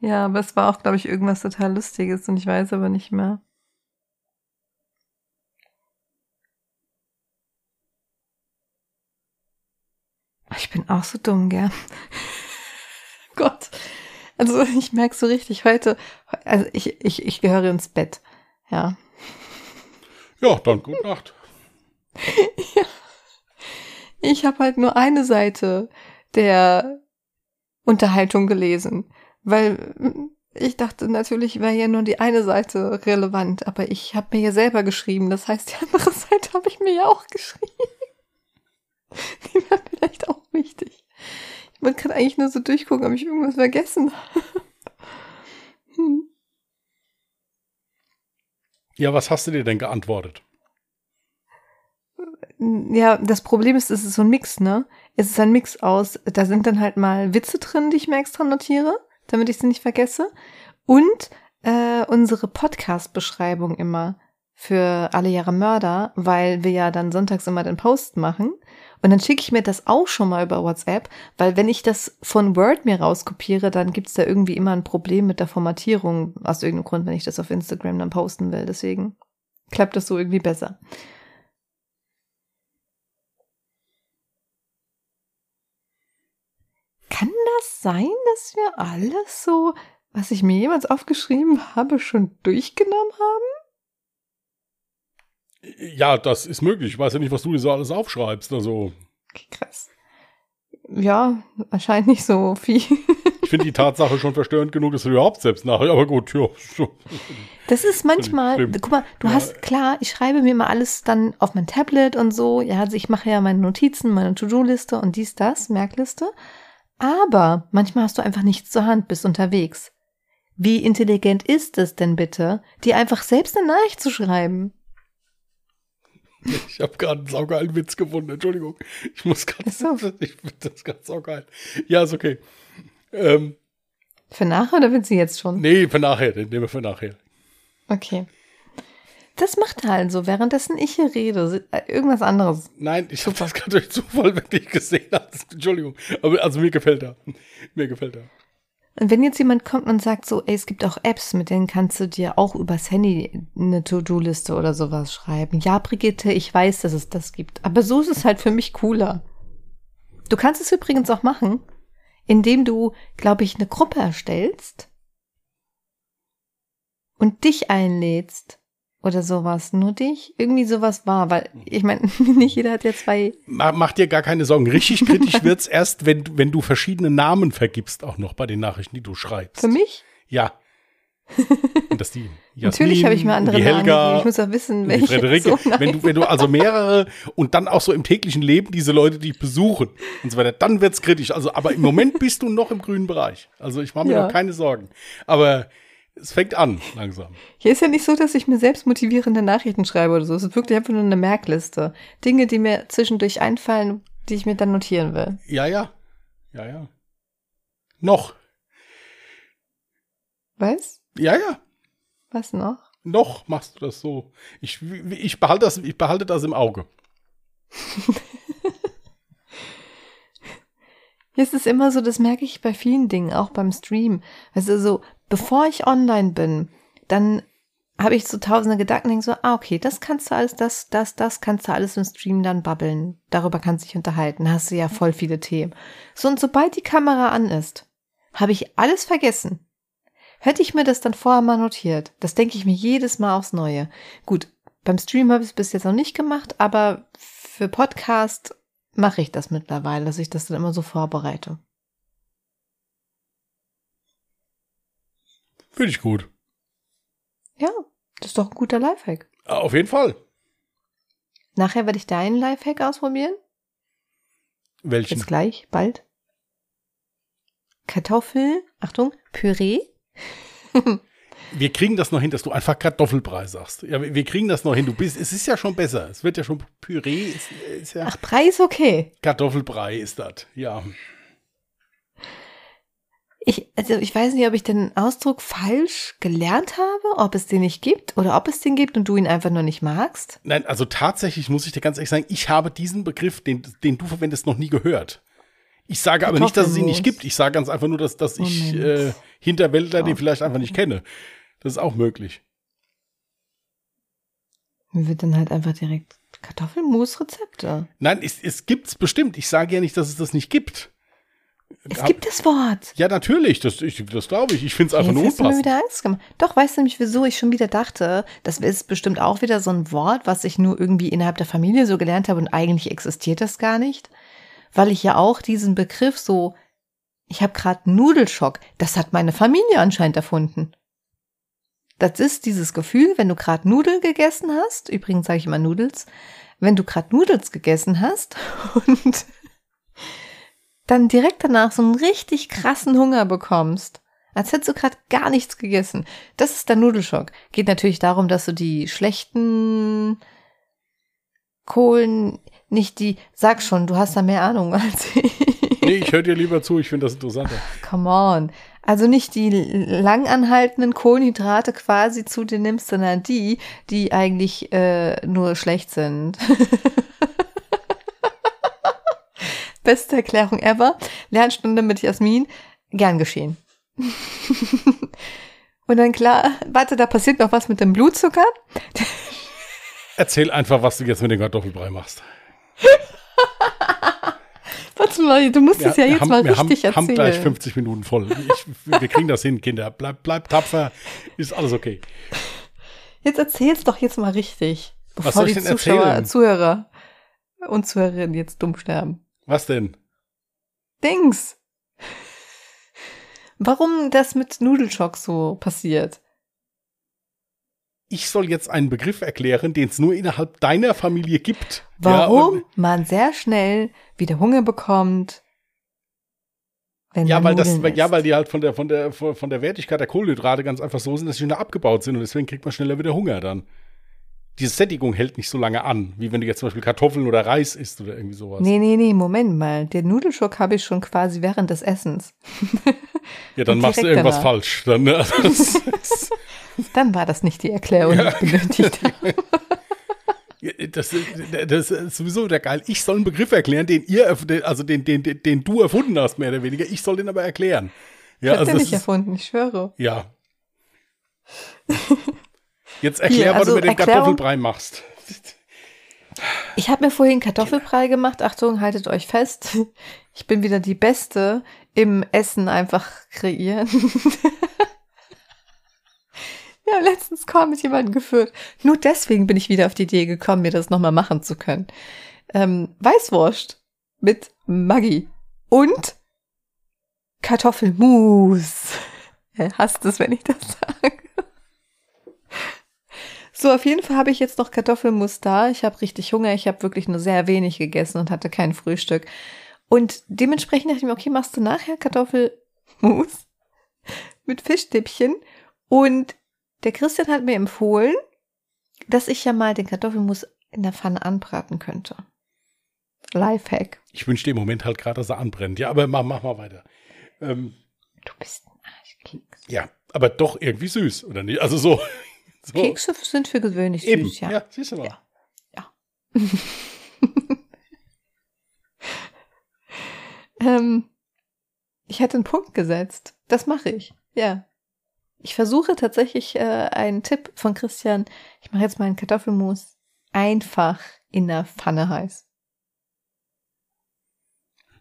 B: Ja, aber es war auch, glaube ich, irgendwas total Lustiges und ich weiß aber nicht mehr. Ich bin auch so dumm, gell? Gott. Also ich merke so richtig heute, also ich, ich, ich gehöre ins Bett. Ja.
A: Ja, dann gute Nacht.
B: ja. Ich habe halt nur eine Seite der Unterhaltung gelesen, weil ich dachte natürlich wäre ja nur die eine Seite relevant, aber ich habe mir ja selber geschrieben. Das heißt, die andere Seite habe ich mir ja auch geschrieben. Die war vielleicht auch wichtig. Ich wollte gerade eigentlich nur so durchgucken, ob ich irgendwas vergessen habe. Hm.
A: Ja, was hast du dir denn geantwortet?
B: Ja, das Problem ist, es ist so ein Mix, ne? Es ist ein Mix aus, da sind dann halt mal Witze drin, die ich mir extra notiere, damit ich sie nicht vergesse. Und äh, unsere Podcast-Beschreibung immer für alle Jahre Mörder, weil wir ja dann sonntags immer den Post machen. Und dann schicke ich mir das auch schon mal über WhatsApp, weil wenn ich das von Word mir rauskopiere, dann gibt es da irgendwie immer ein Problem mit der Formatierung, aus irgendeinem Grund, wenn ich das auf Instagram dann posten will. Deswegen klappt das so irgendwie besser. Kann das sein, dass wir alles so, was ich mir jemals aufgeschrieben habe, schon durchgenommen haben?
A: Ja, das ist möglich. Ich weiß ja nicht, was du dir so alles aufschreibst. Also.
B: Okay, krass. Ja, wahrscheinlich nicht so viel.
A: ich finde die Tatsache schon verstörend genug, dass du überhaupt selbst nachher, aber gut, ja.
B: Das ist manchmal, guck mal, du ja. hast, klar, ich schreibe mir mal alles dann auf mein Tablet und so. Ja, also ich mache ja meine Notizen, meine To-Do-Liste und dies, das, Merkliste. Aber manchmal hast du einfach nichts zur Hand, bist unterwegs. Wie intelligent ist es denn bitte, dir einfach selbst eine Nachricht zu schreiben?
A: Ich habe gerade einen saugeilen Witz gefunden, Entschuldigung. Ich muss gerade. So. Ich finde das ganz saugeil. Ja, ist okay. Ähm,
B: für nachher oder willst du jetzt schon?
A: Nee, für nachher, den nehmen wir für nachher.
B: Okay. Das macht er also, währenddessen ich hier rede. Äh, irgendwas anderes.
A: Nein, ich habe das gerade durch Zufall wirklich gesehen. Entschuldigung. Aber also mir gefällt er. Mir gefällt er.
B: Und wenn jetzt jemand kommt und sagt so, ey, es gibt auch Apps, mit denen kannst du dir auch übers Handy eine To-Do-Liste oder sowas schreiben. Ja, Brigitte, ich weiß, dass es das gibt. Aber so ist es halt für mich cooler. Du kannst es übrigens auch machen, indem du, glaube ich, eine Gruppe erstellst und dich einlädst oder sowas. Nur dich? Irgendwie sowas war, weil ich meine, nicht jeder hat ja zwei.
A: Mach dir gar keine Sorgen. Richtig kritisch wird's erst, wenn, wenn du verschiedene Namen vergibst, auch noch bei den Nachrichten, die du schreibst.
B: Für mich?
A: Ja. Und das die
B: Jasmin, Natürlich habe ich mir andere
A: die Helga,
B: Namen Ich muss auch wissen, welche.
A: Frederike. So wenn, du, wenn du also mehrere und dann auch so im täglichen Leben diese Leute, die besuchen und so weiter, dann wird's kritisch. Also, aber im Moment bist du noch im grünen Bereich. Also ich mache mir ja. noch keine Sorgen. Aber es fängt an, langsam.
B: Hier ist ja nicht so, dass ich mir selbst motivierende Nachrichten schreibe oder so. Es ist wirklich einfach nur eine Merkliste. Dinge, die mir zwischendurch einfallen, die ich mir dann notieren will.
A: Ja, ja. Ja, ja. Noch.
B: Was?
A: Ja, ja.
B: Was noch?
A: Noch machst du das so. Ich, ich, behalte, das, ich behalte das im Auge.
B: Hier ist es immer so, das merke ich bei vielen Dingen, auch beim Stream. Also so, bevor ich online bin, dann habe ich so tausende Gedanken, denke so, ah, okay, das kannst du alles, das, das, das kannst du alles im Stream dann babbeln. Darüber kannst du dich unterhalten. Hast du ja voll viele Themen. So, und sobald die Kamera an ist, habe ich alles vergessen. Hätte ich mir das dann vorher mal notiert, das denke ich mir jedes Mal aufs Neue. Gut, beim Stream habe ich es bis jetzt noch nicht gemacht, aber für Podcast mache ich das mittlerweile, dass ich das dann immer so vorbereite.
A: Finde ich gut.
B: Ja, das ist doch ein guter Lifehack.
A: Auf jeden Fall.
B: Nachher werde ich deinen Lifehack ausprobieren.
A: Welchen?
B: Jetzt gleich, bald. Kartoffel, Achtung, Püree.
A: wir kriegen das noch hin, dass du einfach Kartoffelbrei sagst. Ja, wir kriegen das noch hin. Du bist, es ist ja schon besser. Es wird ja schon Püree. Ist, ist ja
B: Ach, Brei ist okay.
A: Kartoffelbrei ist das, ja.
B: Ich, also ich weiß nicht, ob ich den Ausdruck falsch gelernt habe, ob es den nicht gibt oder ob es den gibt und du ihn einfach nur nicht magst.
A: Nein, also tatsächlich muss ich dir ganz ehrlich sagen, ich habe diesen Begriff, den, den du verwendest, noch nie gehört. Ich sage aber nicht, dass es ihn nicht gibt. Ich sage ganz einfach nur, dass, dass ich äh, Hinterwäldler oh. den vielleicht einfach nicht kenne. Das ist auch möglich.
B: Mir wird dann halt einfach direkt Kartoffelmus-Rezepte.
A: Nein, es, es gibt's bestimmt. Ich sage ja nicht, dass es das nicht gibt.
B: Es gibt das Wort.
A: Ja, natürlich, das, ich, das glaube ich. Ich finde es einfach
B: Jetzt
A: nur
B: hast du mir
A: unpassend.
B: wieder Angst gemacht. Doch, weißt du nämlich, wieso ich schon wieder dachte, das ist bestimmt auch wieder so ein Wort, was ich nur irgendwie innerhalb der Familie so gelernt habe und eigentlich existiert das gar nicht. Weil ich ja auch diesen Begriff so, ich habe gerade Nudelschock, das hat meine Familie anscheinend erfunden. Das ist dieses Gefühl, wenn du gerade Nudel gegessen hast, übrigens sage ich immer Nudels, wenn du gerade Nudels gegessen hast und dann direkt danach so einen richtig krassen Hunger bekommst. Als hättest du gerade gar nichts gegessen. Das ist der Nudelschock. Geht natürlich darum, dass du die schlechten Kohlen, nicht die, sag schon, du hast da mehr Ahnung als ich.
A: Nee, ich höre dir lieber zu, ich finde das interessanter.
B: Come on. Also nicht die langanhaltenden Kohlenhydrate quasi zu dir nimmst, sondern die, die eigentlich äh, nur schlecht sind. Beste Erklärung ever. Lernstunde mit Jasmin. Gern geschehen. Und dann klar, warte, da passiert noch was mit dem Blutzucker.
A: Erzähl einfach, was du jetzt mit dem Kartoffelbrei machst.
B: Warte mal, du musst es ja
A: wir
B: jetzt
A: haben,
B: mal
A: wir haben,
B: richtig
A: haben gleich
B: erzählen.
A: 50 Minuten voll. Ich, wir kriegen das hin, Kinder. Bleib, bleib tapfer, ist alles okay.
B: Jetzt erzähl's doch jetzt mal richtig. Bevor
A: soll ich
B: die
A: denn
B: Zuschauer,
A: erzählen?
B: Zuhörer und Zuhörerinnen jetzt dumm sterben.
A: Was denn?
B: Dings. Warum das mit Nudelschock so passiert?
A: Ich soll jetzt einen Begriff erklären, den es nur innerhalb deiner Familie gibt.
B: Warum
A: Ja,
B: man sehr schnell wieder Hunger bekommt, wenn
A: ja, weil das,
B: Nudeln
A: ja,
B: isst.
A: weil die halt von der, von der, von der Wertigkeit der Kohlenhydrate ganz einfach so sind, dass sie schneller abgebaut sind und deswegen kriegt man schneller wieder Hunger dann. Diese Sättigung hält nicht so lange an, wie wenn du jetzt zum Beispiel Kartoffeln oder Reis isst oder irgendwie sowas.
B: Nee, nee, nee, Moment mal. Den Nudelschock habe ich schon quasi während des Essens.
A: ja, dann machst du irgendwas
B: danach.
A: falsch. Dann, ne? also
B: Dann war das nicht die Erklärung, die ich benötigt habe.
A: Das, das ist sowieso wieder geil. Ich soll einen Begriff erklären, den ihr, also den, den, den, den du erfunden hast, mehr oder weniger. Ich soll den aber erklären. Ja,
B: Ich
A: also
B: den nicht erfunden, ich schwöre.
A: ja. Jetzt erklär,
B: Hier,
A: was
B: also
A: du mit dem
B: Erklärung-
A: Kartoffelbrei machst.
B: Ich habe mir vorhin Kartoffelbrei gemacht. Achtung, haltet euch fest. Ich bin wieder die Beste im Essen einfach kreieren. ja, letztens kaum mit jemandem geführt. Nur deswegen bin ich wieder auf die Idee gekommen, mir das nochmal machen zu können. Ähm, Weißwurst mit Maggi und Kartoffelmus. Hasst es, wenn ich das sage. So, auf jeden Fall habe ich jetzt noch Kartoffelmus da. Ich habe richtig Hunger. Ich habe wirklich nur sehr wenig gegessen und hatte kein Frühstück. Und dementsprechend dachte ich mir, okay, machst du nachher Kartoffelmus mit Fischstäbchen. Und der Christian hat mir empfohlen, dass ich ja mal den Kartoffelmus in der Pfanne anbraten könnte. Lifehack.
A: Ich wünsche dir im Moment halt gerade, dass er anbrennt. Ja, aber mach, mach mal weiter. Ähm,
B: Du bist ein Arschkeks.
A: ja, aber doch irgendwie süß, oder nicht? Also so. So.
B: Kekse sind für gewöhnlich
A: Eben.
B: süß, ja.
A: Ja, siehst du mal.
B: Ja. Ja. ähm, ich hätte einen Punkt gesetzt. Das mache ich. Ja. Ich versuche tatsächlich äh, einen Tipp von Christian. Ich mache jetzt meinen Kartoffelmus einfach in der Pfanne heiß.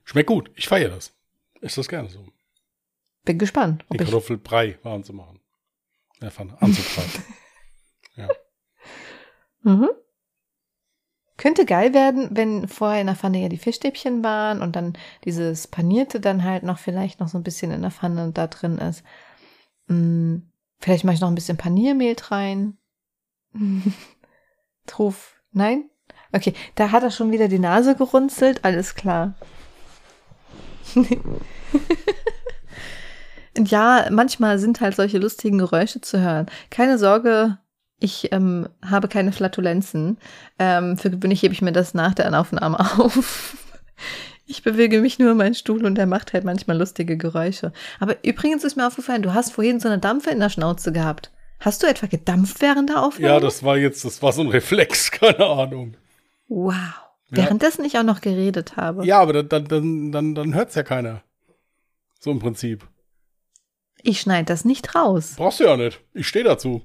A: Schmeckt gut. Ich feiere das. Ist das gerne so.
B: Bin gespannt,
A: Den. Kartoffelbrei warm zu machen. Ja, Pfanne, anzubreiten. ja.
B: Mhm. Könnte geil werden, wenn vorher in der Pfanne ja die Fischstäbchen waren und dann dieses Panierte dann halt noch vielleicht noch so ein bisschen in der Pfanne da drin ist. Mm, vielleicht mache ich noch ein bisschen Paniermehl rein. Truf. Nein? Okay, da hat er schon wieder die Nase gerunzelt. Alles klar. Ja, manchmal sind halt solche lustigen Geräusche zu hören. Keine Sorge, ich ähm, habe keine Flatulenzen. Ähm, für gewöhnlich hebe ich mir das nach der Aufnahme auf. Ich bewege mich nur in meinen Stuhl und der macht halt manchmal lustige Geräusche. Aber übrigens ist mir aufgefallen, du hast vorhin so eine Dampfe in der Schnauze gehabt. Hast du etwa gedampft während der Aufnahme?
A: ja, das war jetzt, das war so ein Reflex, keine Ahnung.
B: Wow. Währenddessen ich auch noch geredet habe.
A: Ja, aber dann, dann, dann, dann, dann hört es ja keiner. So im Prinzip.
B: Ich schneide das nicht raus.
A: Brauchst du ja nicht. Ich stehe dazu.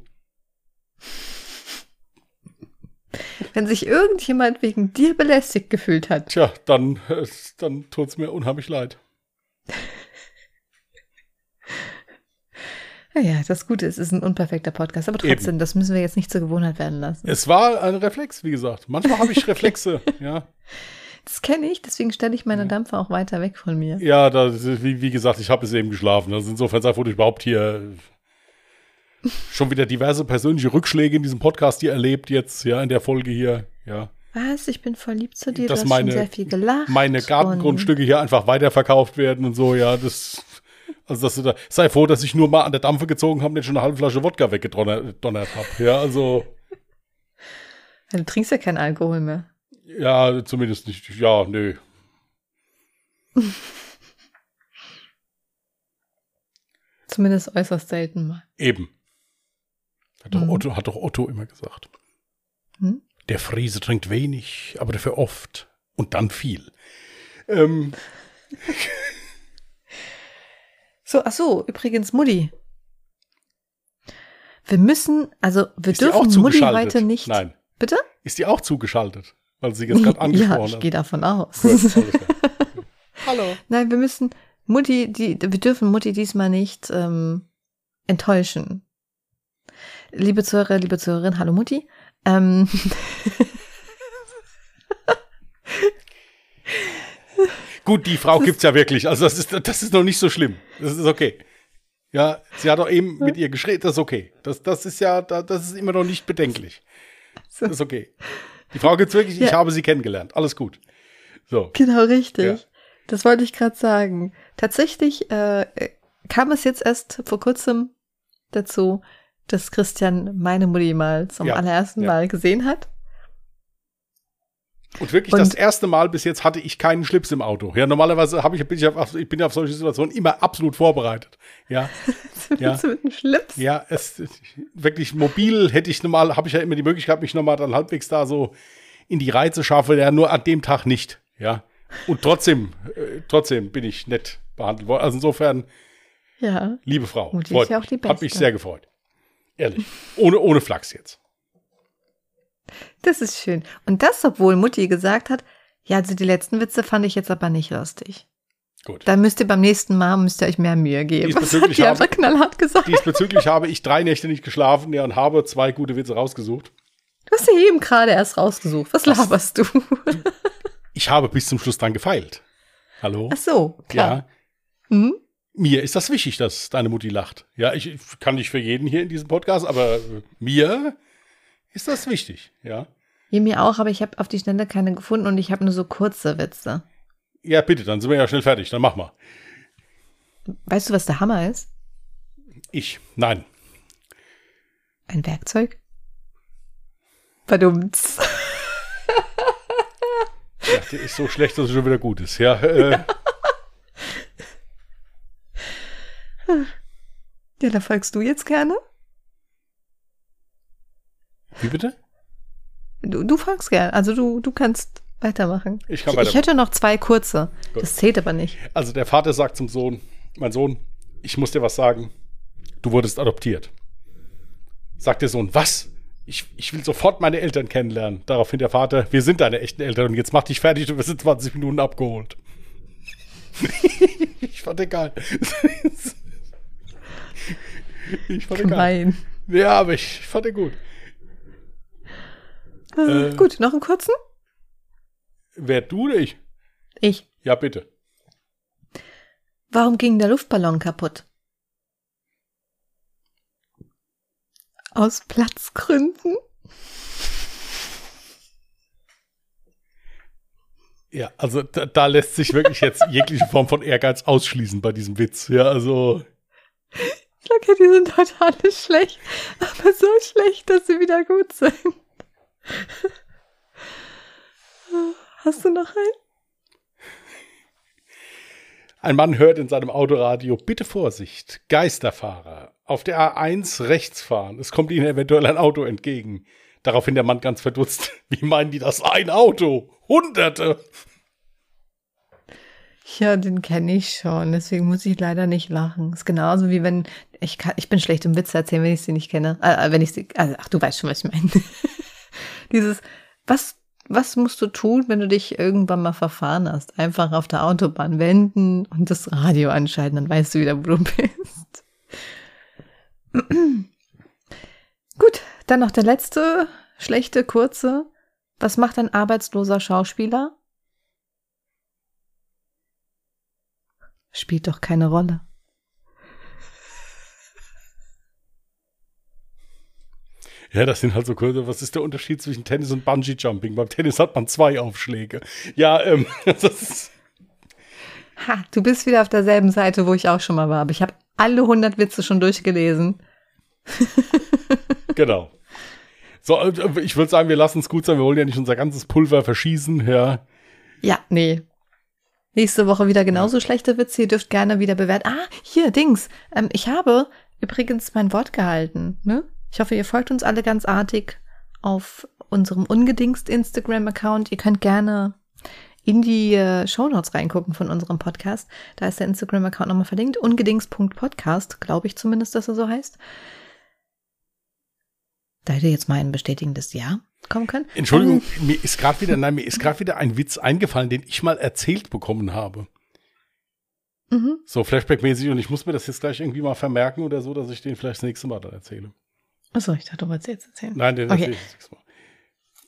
B: Wenn sich irgendjemand wegen dir belästigt gefühlt hat.
A: Tja, dann, äh, dann tut's mir unheimlich leid.
B: Naja, das Gute ist, es ist ein unperfekter Podcast, aber trotzdem,
A: Eben.
B: das müssen wir jetzt nicht zur Gewohnheit werden lassen.
A: Es war ein Reflex, wie gesagt. Manchmal habe ich Reflexe, ja.
B: Das kenne ich, deswegen stelle ich meine Dampfer auch weiter weg von mir.
A: Ja, das ist, wie, wie gesagt, ich habe es eben geschlafen. Also insofern sei froh, dass ich überhaupt hier schon wieder diverse persönliche Rückschläge in diesem Podcast hier erlebt jetzt, ja, in der Folge hier, ja.
B: Was? Ich bin voll lieb zu dir,
A: Dass
B: du hast
A: meine-
B: schon sehr viel gelacht.
A: Meine Gartengrundstücke hier einfach weiterverkauft werden und so, ja, das, also dass du da, sei froh, dass ich nur mal an der Dampfe gezogen habe und nicht schon eine halbe Flasche Wodka weggedonnert donnert hab, ja, also,
B: Ja, Du trinkst ja keinen Alkohol mehr.
A: ja, zumindest nicht, ja, nö.
B: Zumindest äußerst selten mal.
A: Eben. Hat doch,
B: Mhm.
A: Otto, hat doch Otto immer gesagt.
B: Hm?
A: Der Friese trinkt wenig, aber dafür oft und dann viel. Ähm,
B: So, ach so, übrigens Mutti. Wir müssen, also wir
A: ist
B: dürfen Mutti heute nicht.
A: Nein.
B: Bitte?
A: Ist die auch zugeschaltet? Weil sie jetzt gerade
B: ja,
A: angesprochen
B: ich
A: hat.
B: gehe davon aus.
A: Hallo.
B: Nein, wir müssen Mutti, die, wir dürfen Mutti diesmal nicht ähm, enttäuschen. Liebe Zuhörer, liebe Zuhörerin, hallo Mutti. Ähm,
A: Gut, die Frau gibt's ja wirklich. Also das ist, das ist noch nicht so schlimm. Das ist okay. Ja, sie hat doch eben mit ihr geschrien, das ist okay. Das, das ist ja, da- das ist immer noch nicht bedenklich. Das ist okay. Die Frau gibt's wirklich, ich
B: Ja.
A: habe sie kennengelernt. Alles gut. So.
B: genau richtig.
A: Ja.
B: Das wollte ich gerade sagen. Tatsächlich äh, kam es jetzt erst vor kurzem dazu, dass Christian meine Mutti mal zum
A: Ja,
B: allerersten
A: ja.
B: Mal gesehen hat.
A: Und wirklich
B: Und-
A: das erste Mal bis jetzt hatte ich keinen Schlips im Auto. Ja, normalerweise habe ich, bin ich auf, ich bin auf solche Situationen immer absolut vorbereitet. Ja, Ja.
B: Mit einem Schlips.
A: ja, es wirklich mobil hätte ich normal, habe ich ja immer die Möglichkeit, mich nochmal dann halbwegs da so in die Reihe zu schaffen. Ja, nur an dem Tag nicht. Ja, und trotzdem, äh, trotzdem bin ich nett behandelt worden. Also insofern,
B: Ja.
A: liebe Frau, freut
B: ist ja auch
A: mich.
B: die
A: Hat mich
B: Beste.
A: sehr gefreut. Ehrlich, ohne ohne Flachs jetzt.
B: Das ist schön. Und das, obwohl Mutti gesagt hat, ja, also die letzten Witze fand ich jetzt aber nicht lustig.
A: Gut.
B: Da müsst ihr beim nächsten Mal, müsst ihr euch mehr Mühe geben. Hat
A: Diesbezüglich
B: die
A: habe-
B: einfach knallhart gesagt.
A: Diesbezüglich habe ich drei Nächte nicht geschlafen ja, und habe zwei gute Witze rausgesucht.
B: Du hast ja eben gerade erst rausgesucht. Was laberst du?
A: Ich habe bis zum Schluss dran gefeilt. Hallo?
B: Ach so, klar.
A: Ja,
B: Hm?
A: Mir ist das wichtig, dass deine Mutti lacht. Ja, ich ich kann nicht für jeden hier in diesem Podcast, aber mir ist das wichtig. Ja,
B: Ja, mir auch, aber ich habe auf die Schnelle keine gefunden und ich habe nur so kurze Witze.
A: ja, bitte, dann sind wir ja schnell fertig. Dann mach mal.
B: Weißt du, was der Hammer ist?
A: Ich, nein.
B: Ein Werkzeug? Verdummt.
A: Ja, der ist so schlecht, dass es schon wieder gut ist. Ja, äh,
B: Ja, da folgst du jetzt gerne?
A: wie bitte?
B: Du, du folgst gerne. Also du, du kannst weitermachen.
A: Ich kann
B: ich, ich
A: weitermachen.
B: hätte noch zwei kurze.
A: Gut.
B: Das zählt aber nicht.
A: Also der Vater sagt zum Sohn, mein Sohn, ich muss dir was sagen. Du wurdest adoptiert. Sagt der Sohn, was? Ich, ich will sofort meine Eltern kennenlernen. Daraufhin der Vater, wir sind deine echten Eltern und jetzt mach dich fertig, du wirst in 20 Minuten abgeholt. ich fand den geil. Ich fand den geil.
B: Gemein.
A: Ja, aber ich fand den gut.
B: Äh,
A: Äh.
B: Gut, noch einen kurzen?
A: Wer du oder ich?
B: Ich.
A: Ja, bitte.
B: Warum ging der Luftballon kaputt? Aus Platzgründen?
A: Ja, also da, da lässt sich wirklich jetzt jegliche Form von Ehrgeiz ausschließen bei diesem Witz. Ja, also
B: Ich sage, die sind heute alle schlecht, aber so schlecht, dass sie wieder gut sind. Hast du noch einen?
A: Ein Mann hört in seinem Autoradio, bitte Vorsicht, Geisterfahrer, auf der A1 rechts fahren, es kommt ihnen eventuell ein Auto entgegen. Daraufhin der Mann ganz verdutzt, wie meinen die das? Ein Auto? Hunderte!
B: Ja, den kenne ich schon, deswegen muss ich leider nicht lachen. Ist genauso wie wenn ich kann, ich bin schlecht im Witze erzählen, wenn ich sie nicht kenne. Äh, wenn ich sie, also, ach, du weißt schon, was ich meine. Dieses, was, Was musst du tun, wenn du dich irgendwann mal verfahren hast? Einfach auf der Autobahn wenden und das Radio anschalten, dann weißt du wieder, wo du bist. Gut, dann noch der letzte schlechte, kurze. Was macht ein arbeitsloser Schauspieler? Spielt doch keine Rolle.
A: Ja, das sind halt so kurze. Was ist der Unterschied zwischen Tennis und Bungee Jumping? Beim Tennis hat man zwei Aufschläge. Ja, ähm, das ist.
B: Ha, du bist wieder auf derselben Seite, wo ich auch schon mal war. Aber ich habe alle 100 Witze schon durchgelesen.
A: genau. So, äh, ich würde sagen, wir lassen es gut sein. Wir wollen ja nicht unser ganzes Pulver verschießen. Ja.
B: Ja, nee. Nächste Woche wieder genauso ja. schlechte Witze. Ihr dürft gerne wieder bewerten. Ah, hier, Dings. Ähm, ich habe übrigens mein Wort gehalten. Ne? Ich hoffe, ihr folgt uns alle ganz artig auf unserem ungedingst Instagram-Account. Ihr könnt gerne in die äh, Shownotes reingucken von unserem Podcast. Da ist der Instagram-Account nochmal verlinkt. Ungedingst.podcast, glaube ich zumindest, dass er so heißt. Da hätte jetzt mal ein bestätigendes Ja kommen können.
A: Entschuldigung, ähm, mir ist gerade wieder, nein, mir ist gerade wieder ein Witz eingefallen, den ich mal erzählt bekommen habe. Mhm. So Flashback-mäßig und ich muss mir das jetzt gleich irgendwie mal vermerken oder so, dass ich den vielleicht das nächste Mal dann erzähle.
B: Achso, ich dachte, du wolltest jetzt erzählen.
A: Nein, den okay. erzähle ich nächstes Mal.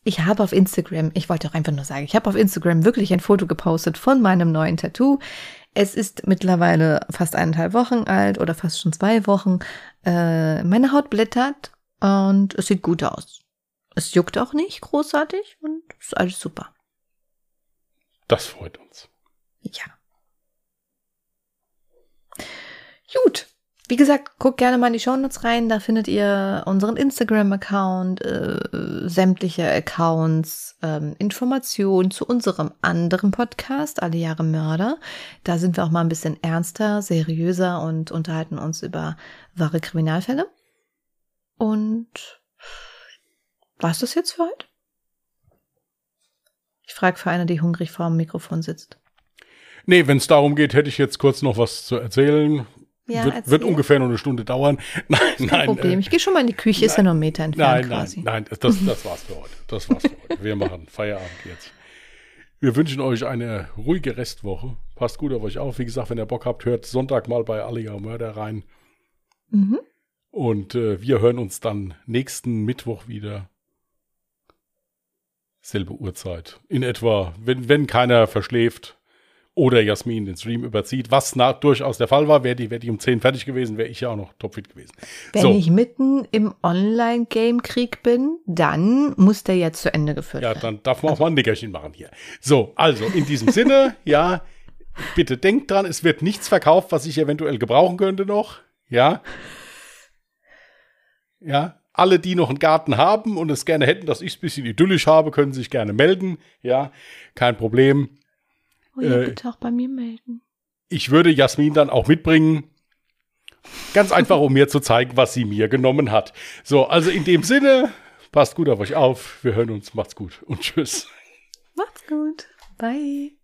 B: Ich habe auf Instagram, ich wollte auch einfach nur sagen, ich habe auf Instagram wirklich ein Foto gepostet von meinem neuen Tattoo. Es ist mittlerweile fast eineinhalb Wochen alt oder fast schon zwei Wochen. Äh, meine Haut blättert und es sieht gut aus. Es juckt auch nicht großartig und ist alles super.
A: Das freut uns.
B: Ja. Gut. Wie gesagt, guckt gerne mal in die Shownotes rein, da findet ihr unseren Instagram-Account, äh, sämtliche Accounts, ähm, Informationen zu unserem anderen Podcast, Alle Jahre Mörder. Da sind wir auch mal ein bisschen ernster, seriöser und unterhalten uns über wahre Kriminalfälle. Und war's das jetzt für heute? Ich frage für eine, die hungrig vor dem Mikrofon sitzt.
A: Nee, wenn es darum geht, hätte ich jetzt kurz noch was zu erzählen. Ja, wird, wird, ungefähr nur eine Stunde dauern. Nein,
B: Kein
A: nein.
B: Problem. Äh, ich gehe schon mal in die Küche, nein, ist ja nur einen Meter entfernt
A: nein,
B: quasi.
A: Nein, nein, das, das war's für heute. Das war's für heute. Wir machen Feierabend jetzt. Wir wünschen euch eine ruhige Restwoche. Passt gut auf euch auf. Wie gesagt, wenn ihr Bock habt, hört Sonntag mal bei Alliga Mörder rein. Mhm. Und äh, wir hören uns dann nächsten Mittwoch wieder. Selbe Uhrzeit. In etwa, wenn, wenn keiner verschläft oder Jasmin den Stream überzieht, was nach, durchaus der Fall war. Wäre die, wär die um 10 fertig gewesen, wäre ich ja auch noch topfit gewesen.
B: Wenn so. ich mitten im Online-Game-Krieg bin, dann muss der jetzt zu Ende geführt
A: werden. Ja, dann darf man also. auch mal ein Nickerchen machen hier. So, also in diesem Sinne, ja, bitte denkt dran, es wird nichts verkauft, was ich eventuell gebrauchen könnte noch. Ja. Ja, alle, die noch einen Garten haben und es gerne hätten, dass ich es ein bisschen idyllisch habe, können sich gerne melden. Ja, kein Problem.
B: Oh ja, äh, bitte auch bei mir melden.
A: Ich würde Jasmin dann auch mitbringen. Ganz einfach, um mir zu zeigen, was sie mir genommen hat. So, also in dem Sinne, passt gut auf euch auf. Wir hören uns. Macht's gut und tschüss.
B: Macht's gut. Bye.